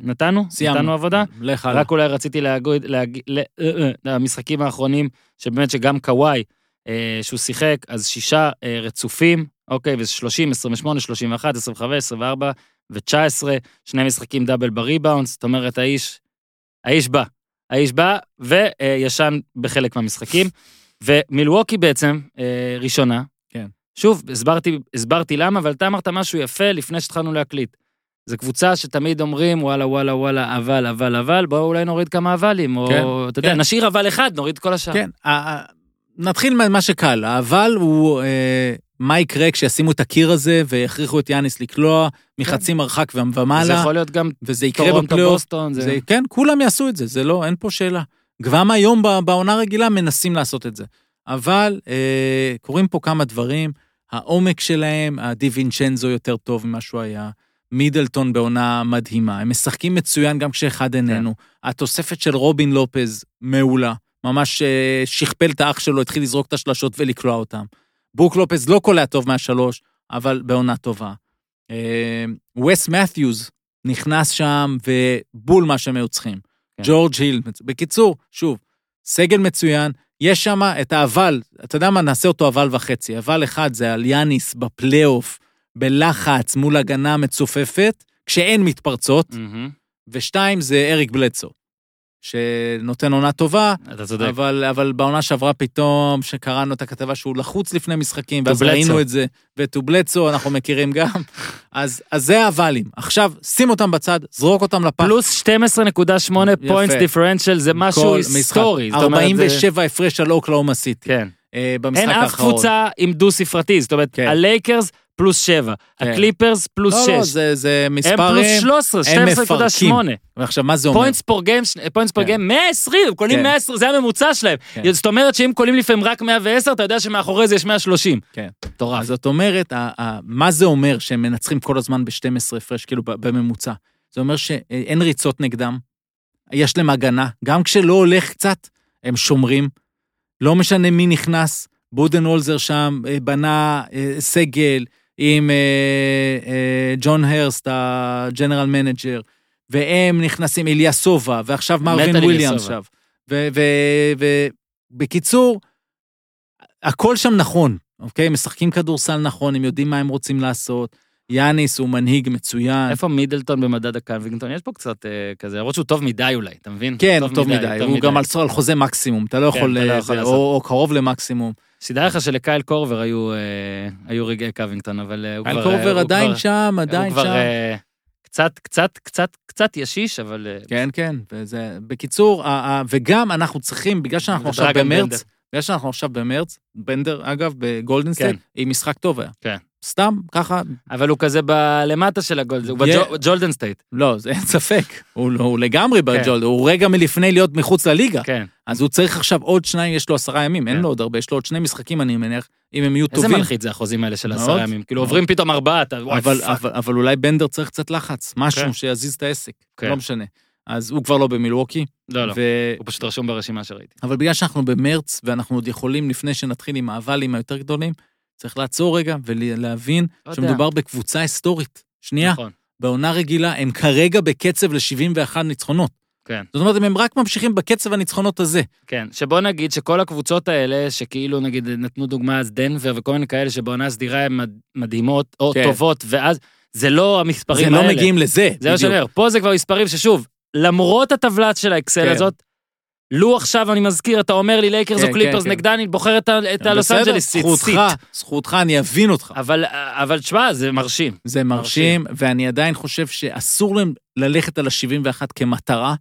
נתנו? סיימנו. נתנו עבודה? לך הלאה. רק אולי רציתי להגיד, אה, אה, למשחקים האחרונים, שבאמת שגם קוואי, אה, שהוא שיחק, אז שישה אה, רצופים, אוקיי, וזה 30, 28, 31, 25, 24 ו-19, שני משחקים דאבל בריבאונד, זאת אומרת, האיש, האיש בא. האיש בא וישן בחלק מהמשחקים. ומילווקי בעצם, אה, ראשונה. כן. שוב, הסברתי, הסברתי למה, אבל אתה אמרת משהו יפה לפני שהתחלנו להקליט. זו קבוצה שתמיד אומרים, וואלה, וואלה, וואלה, אבל, אבל, אבל, בואו אולי נוריד כמה אבלים, או, כן, אתה יודע, כן. נשאיר אבל אחד, נוריד כל השאר. כן, נתחיל ממה שקל. האבל הוא אה, מה יקרה כשישימו את הקיר הזה ויכריחו את יאניס לקלוע מחצי מרחק ו- זה ומעלה, יכול להיות גם וזה יקרה טורונטו. בוסטון, זה... זה, כן, כולם יעשו את זה, זה לא, אין פה שאלה. גם היום בעונה רגילה מנסים לעשות את זה. אבל אה, קורים פה כמה דברים, העומק שלהם, הדי וינצ'נזו יותר טוב ממה שהוא היה, מידלטון בעונה מדהימה, הם משחקים מצוין גם כשאחד איננו. התוספת של רובין לופז מעולה, ממש אה, שכפל את האח שלו, התחיל לזרוק את השלשות ולקלוע אותם. ברוק לופז לא קולע טוב מהשלוש, אבל בעונה טובה. אה, וס מת'יוז נכנס שם ובול מה שהם היו צריכים. כן. ג'ורג' היל, בקיצור, שוב, סגל מצוין, יש שם את האבל, אתה יודע מה, נעשה אותו אבל וחצי. אבל אחד זה על יאניס בפלייאוף, בלחץ מול הגנה מצופפת, כשאין מתפרצות, ושתיים זה אריק בלדסו, שנותן עונה טובה, אתה צודק. אבל, אבל בעונה שעברה פתאום, שקראנו את הכתבה שהוא לחוץ לפני משחקים, ואז טובלצו. ראינו את זה, וטובלצו, אנחנו מכירים גם. <laughs> אז, אז זה האבלים. עכשיו, שים אותם בצד, זרוק אותם לפח. פלוס 12.8 points differential זה משהו היסטורי. משחק. זאת אומרת, זה- 47 הפרש על אוקלהומה סיטי. כן. אה, במשחק אין אף האחרון. קבוצה עם דו-ספרתי, זאת אומרת, כן. הלייקרס פלוס 7, כן. הקליפרס פלוס לא, 6. לא, זה, זה הם מספרים. פלוס 13, הם 12.8. ועכשיו, מה זה אומר? פוינטס פור גיים, פוינטס פור כן. גיים, 120, הם קולעים כן. 120, זה הממוצע שלהם. כן. זאת אומרת שהם קולעים לפעמים רק 110, אתה יודע שמאחורי זה יש 130. כן. מטורף. זאת אומרת, מה זה אומר שהם מנצחים כל הזמן ב-12 הפרש, כאילו בממוצע? זה אומר שאין ריצות נגדם, יש להם הגנה, גם כשלא הולך קצת, הם שומרים, לא משנה מי נכנס, בודנהולזר שם אה, בנה אה, סגל עם אה, אה, ג'ון הורסט, ה general manager, והם נכנסים, אליאסובה, ועכשיו מרווין וויליאמס. עכשיו. ובקיצור, הכל שם נכון, אוקיי? משחקים כדורסל נכון, הם יודעים מה הם רוצים לעשות. יאניס הוא מנהיג מצוין. איפה מידלטון במדד הקווינגטון? יש פה קצת אה, כזה, למרות שהוא טוב מדי אולי, אתה מבין? כן, הוא טוב מדי, הוא גם על על חוזה מקסימום, אתה לא כן, יכול, אתה לא אה, יכול לעשות. או או קרוב למקסימום. שתדע לך שלקייל קורבר היו, אה, היו רגעי קווינגטון, אבל אה, הוא כבר... קייל אה, קורבר הוא עדיין כבר- שם, הוא עדיין כבר שם. אה, קצת, קצת, קצת, קצת ישיש, אבל... כן, כן, וזה, בקיצור, וגם אנחנו צריכים, בגלל שאנחנו עכשיו. במרץ, בגלל שאנחנו עכשיו במרץ, בנדר, אגב, בגולדן סטייט, כן. עם משחק טוב היה. כן. סתם, ככה, אבל הוא כזה בלמטה של הגולד, הוא. בגולדן סטייט. לא, אין ספק, הוא לא- לגמרי בגולדן, הוא רגע מלפני להיות מחוץ לליגה. כן. אז הוא צריך עכשיו עוד שניים, יש לו עשרה ימים, אין כן. לו עוד הרבה, יש לו עוד שני משחקים, אני מניח, אם הם יהיו איזה טובים. מלחיץ זה החוזים האלה של. עשרה ימים. כאילו. עוברים פתאום ארבעה, אתה וואי אבל, fuck. אבל, אבל אולי בנדר צריך קצת לחץ, כן. משהו שיזיז את העסק, כן. לא משנה. אז הוא כבר לא במילווקי, לא, לא. ו... הוא פשוט רשום ברשימה שראיתי. אבל בגלל שאנחנו במרץ, ואנחנו עוד יכולים, לפני שנתחיל עם ה אבלים היותר גדולים, צריך לעצור רגע ולהבין לא יודע. שמדובר בקבוצה היסטורית. שנייה, נכון. בעונה רגילה הם כרגע בקצב ל-71 ניצחונות. כן. זאת אומרת, הם רק ממשיכים בקצב הניצחונות הזה. כן, שבוא נגיד שכל הקבוצות האלה, שכאילו נגיד נתנו דוגמה אז דנבר וכל מיני כאלה שבעונה סדירה הן מד- מדהימות או כן. טובות, ואז זה לא המספרים זה האלה. לא מגיעים לזה. זה מה שאני אומר, פה זה כבר מספרים ששוב, למרות הטבלה של האקסל כן. הזאת, לו עכשיו אני מזכיר, אתה אומר לי לייקרס כן, או קליפרס. נגדה, אני בוחר את הלוז seat. זכותך, זכותך, אני אבין אותך. אבל, תשמע, זה מרשים. זה מרשים, ואני עדיין חושב שאסור להם ללכת על ה-71 כמטרה,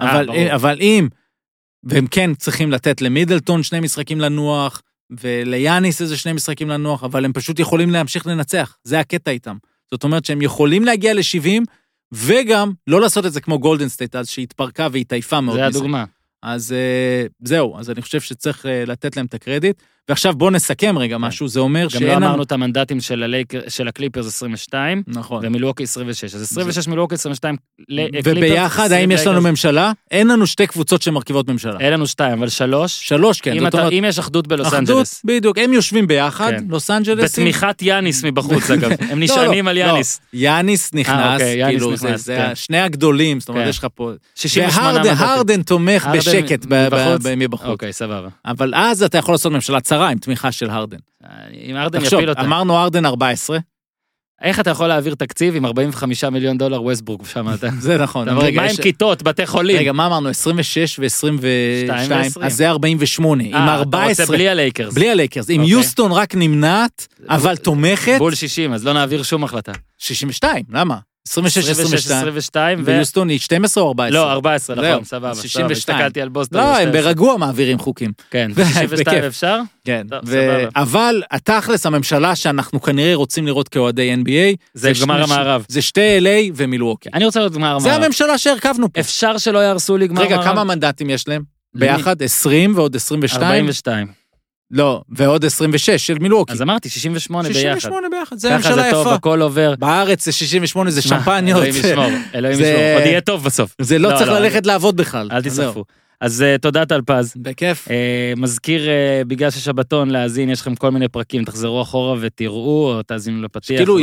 אה, אבל, אם, והם כן צריכים לתת למידלטון שני משחקים לנוח, וליאניס איזה שני משחקים לנוח, אבל הם פשוט יכולים להמשיך לנצח, זה הקטע איתם. זאת אומרת שהם יכולים להגיע ל-70, וגם לא לעשות את זה כמו גולדן סטייט, אז שהתפרקה והתעייפה מאוד זה מזה. הדוגמה. אז אה, זהו, אז אני חושב שצריך אה, לתת להם את הקרדיט. ועכשיו בואו נסכם רגע משהו, זה אומר כן. גם שאין לא. אמרנו את המנדטים של הלייקר- של הקליפרס 22, נכון. ומילווקי 26. אז 26 מילווקי 22 לקליפרס. וביחד, האם יש לנו. ממשלה? אין לנו שתי קבוצות שמרכיבות ממשלה. אין לנו שתיים, אבל שלוש. שלוש, כן. אם אתה- אומרת, אם יש אחדות בלוס אחדות, אנג'לס. בדיוק, הם יושבים ביחד, כן. לוס אנג'לסים. בתמיכת יאניס מבחוץ, <laughs> אגב. הם לא, נשענים לא, על לא. יאניס. יאניס נכנס, אוקיי, כאילו, זה- כן. שני הגדולים, זאת אומרת, כן. יש לך פה... 68 והרדן תומך בשקט מבחוץ. אוקיי, סבבה. אבל אז אתה יכול לעשות ממשלה צרה עם תמיכה של הרדן. אם הרדן תחשוב, יפיל אותה. אמרנו הרדן 14, איך אתה יכול להעביר תקציב עם 45 מיליון דולר ווסטברוק שם? אתה <laughs> זה נכון. מה עם כיתות, בתי חולים? רגע, מה אמרנו? 26 ו-22, ו-20. אז זה 48. עם אה, אתה 14, רוצה בלי הלייקרס. בלי הלייקרס. עם אוקיי. יוסטון רק נמנעת, אבל תומכת, בול 60, אז לא נעביר שום החלטה. 62, למה? 26, 22. 22, ו... ויוסטון היא 12 או 14? לא, 14, נכון, סבבה. סבבה, 62. הסתכלתי על בוסטון. לא, הם 12. ברגוע מעבירים חוקים. כן, <laughs> בכיף. 62 אפשר? כן. סבבה. אבל התכלס, הממשלה שאנחנו כנראה רוצים לראות כאוהדי NBA, זה גמר המערב. זה שתי LA ומילווקי. אני רוצה לראות גמר זה המערב. הממשלה שהרכבנו פה. אפשר שלא יהרסו לי גמר רגע, המערב? כמה מנדטים יש להם? ביחד? 20 ועוד 22? 42. לא, ועוד 26 של מילווקי. אז אמרתי, 68 ביחד. 68 ביחד, זה ככה ממשלה זה טוב, יפה. הכל עובר. בארץ זה 68, זה שמפניות. אלוהים ישמור, אלוהים <laughs> זה- ישמור. עוד יהיה טוב בסוף. זה לא לא, צריך לא, ללכת לעבוד בכלל. אל זהו. אז אה, תודה טלפז. בכיף. אה, מזכיר, אה, בגלל ששבתון להאזין, יש לכם כל מיני פרקים, תחזרו אחורה ותראו, או תאזינו לפתיח. כאילו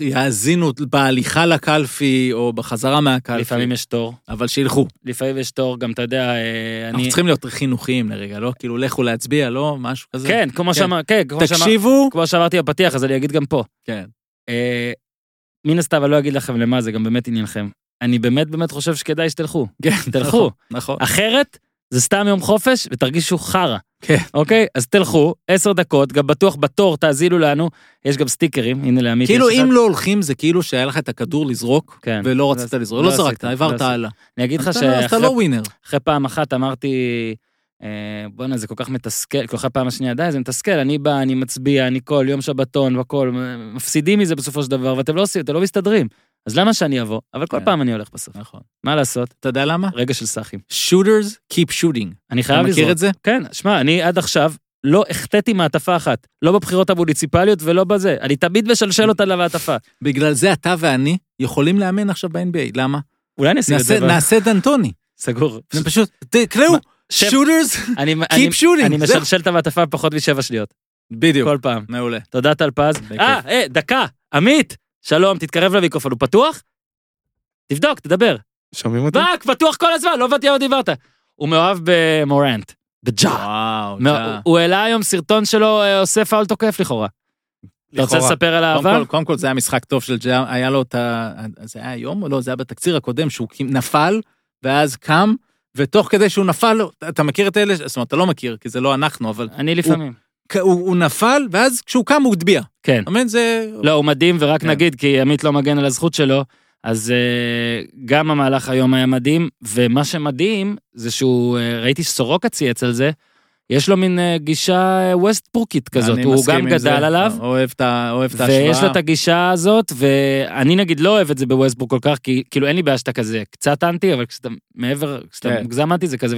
יאזינו בהליכה לקלפי או בחזרה מהקלפי. לפעמים יש תור, אבל שילכו. לפעמים יש תור, גם אתה יודע, אה, אנחנו אני... צריכים להיות חינוכיים לרגע, לא? כאילו, לכו להצביע, לא? משהו כזה. כן, כמו כן. שאמר- כן, כמו שאמר- תקשיבו. כמו שאמרתי בפתיח, אז אני אגיד גם פה. כן. מן הסתם, אני לא אגיד לכם למה, זה גם באמת עניינכם. אני באמת באמת חושב שכדאי שתלכו. <laughs> כן. תלכו. נכון. אחרת, זה סתם יום חופש ותרגישו חרא. כן. אוקיי? אז תלכו, עשר דקות, גם בטוח בתור תאזינו לנו, יש גם סטיקרים, הנה לעמית. כאילו, אם. לא הולכים, זה כאילו שהיה לך את הכדור לזרוק, כן. ולא רצית לזרוק. לא לא זרקת, לא העברת. הלאה. אני אגיד לך אז אתה לא- שאחרי לא ווינר. אחרי פעם אחת אמרתי, אה, בואנה, זה כל כך מתסכל, כל כך פעם השנייה, די, זה מתסכל, אני בא, אני מצביע, אני כל יום שבתון והכל, מפסידים מזה בסופו של דבר, ואתם לא עושים, אתם לא מסתדרים. אז למה שאני אבוא? אבל כל כן. פעם אני הולך בסוף. נכון. מה לעשות? אתה יודע למה? רגע של סאחים. shooters keep shooting. אני אתה חייב מכיר לזרוק. את זה? כן, שמע, אני עד עכשיו לא החטאתי מעטפה אחת. לא בבחירות המוניציפליות ולא בזה. אני תמיד משלשל אותה למעטפה. בגלל זה אתה ואני יכולים לאמן עכשיו ב-NBA. למה? אולי אני אשים את זה. נעשה דנטוני. סגור. פשוט, תקראו, shooters keep shooting. אני. משלשל את המעטפה בפחות משבע שניות. בדיוק. כל פעם. מעולה. תודה טל פז. אה, אה, דקה. עמית, שלום, תתקרב למיקרופון, הוא פתוח? תבדוק, תדבר. שומעים אותי? רק, פתוח כל הזמן, לא הבנתי למה דיברת. הוא מאוהב במורנט. בג'ה. וואו, אתה- הוא- העלה היום סרטון שלו אה, עושה פאול תוקף לכאורה. אתה רוצה. לספר על קודם האהבה? כל, קודם כל זה היה משחק טוב של ג'ה, היה לו את ה... זה היה היום או לא? זה היה בתקציר הקודם, שהוא נפל, ואז קם, ותוך כדי שהוא נפל, אתה מכיר את אלה, זאת אומרת, אתה לא מכיר, כי זה לא אנחנו, אבל אני לפעמים. הוא, הוא נפל, ואז כשהוא קם הוא הטביע. כן. אתה מבין? זה... לא, הוא מדהים, ורק כן. נגיד, כי עמית לא מגן על הזכות שלו, אז uh, גם המהלך היום היה מדהים, ומה שמדהים זה שהוא, uh, ראיתי שסורוקה צייץ על זה, יש לו מין uh, גישה ווסטבורקית כזאת, הוא גם גדל זה. עליו, אוהב את ה- אוהב את ההשוואה. ויש לו את הגישה הזאת, ואני נגיד לא אוהב את זה בווסטבורק כל כך, כי כאילו אין לי בעיה שאתה כזה קצת אנטי, אבל כשאתה מעבר, כשאתה כן. מוגזם אנטי זה כזה,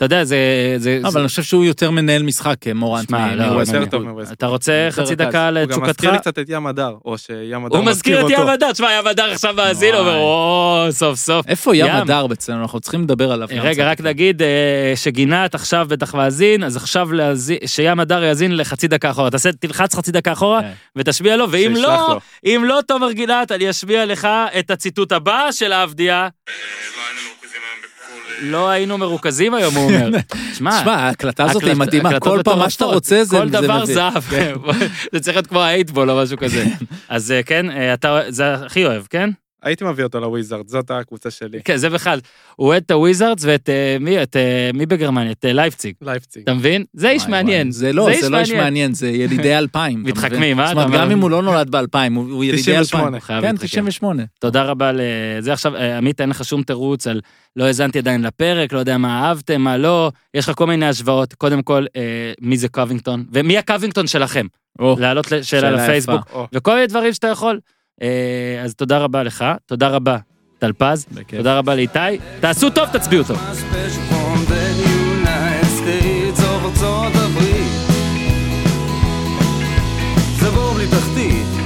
אתה יודע, זה... זה אבל אני חושב שהוא יותר מנהל משחק, אה, מורנט. שמע, לא, הוא. יותר טוב מווסט. אתה רוצה חצי. דקה הוא גם לתשוקתך? מזכיר לי קצת את ים הדר, או שים הדר הוא מזכיר את ים אותו. הדר, תשמע, ים הדר עכשיו מאזין, הוא אומר. או, סוף סוף. איפה ים. הדר אצלנו? אנחנו צריכים לדבר עליו. גם רגע. רק נגיד אה, שגינת עכשיו בטח מאזין, אז עכשיו שים הדר יאזין לחצי דקה אחורה. תעשה, תלחץ חצי דקה אחורה. ותשמיע לו, ואם לא. אם לא, תומר גינת, אני אשמיע לך את הציטוט הבא של אבדיה. לא היינו מרוכזים היום, הוא אומר. <laughs> שמע, ההקלטה הזאת היא מדהימה, כל פעם מה שאתה. רוצה זה... כל דבר. זהב, <laughs> זה צריך להיות כמו ה eight ball או משהו כזה. <laughs> אז אה, כן, אה, אתה, זה הכי אוהב, כן? הייתי מביא אותו לוויזארדס, זאת הקבוצה שלי. כן, זה בכלל. הוא אוהד את הוויזארדס ואת אה, מי, את אה, מי בגרמניה? את אה, לייפציג. לייפציג. אתה מבין? זה איש מעניין. זה לא, זה לא איש מעניין, זה ילידי <laughs> 2000. אתה מתחכם? אה? זאת אומרת, גם אם הוא לא נולד ב-2000, הוא הוא ילידי 98. 2000. חייב כן, להתחכם. 98. תודה רבה לזה עכשיו, עמית, אין לך שום תירוץ על לא האזנתי עדיין לפרק, לא יודע מה אהבתם, מה לא, יש לך כל מיני השוואות. קודם כל, מי זה קווינגטון, ומי הקווינגטון שלכם? או, להעלות שאלה לפייסבוק, וכל מיני דברים שאתה יכול. אה, אז תודה רבה לך, תודה רבה, טלפז. תודה רבה לאיתי, תעשו טוב, תצביעו טוב. תחתית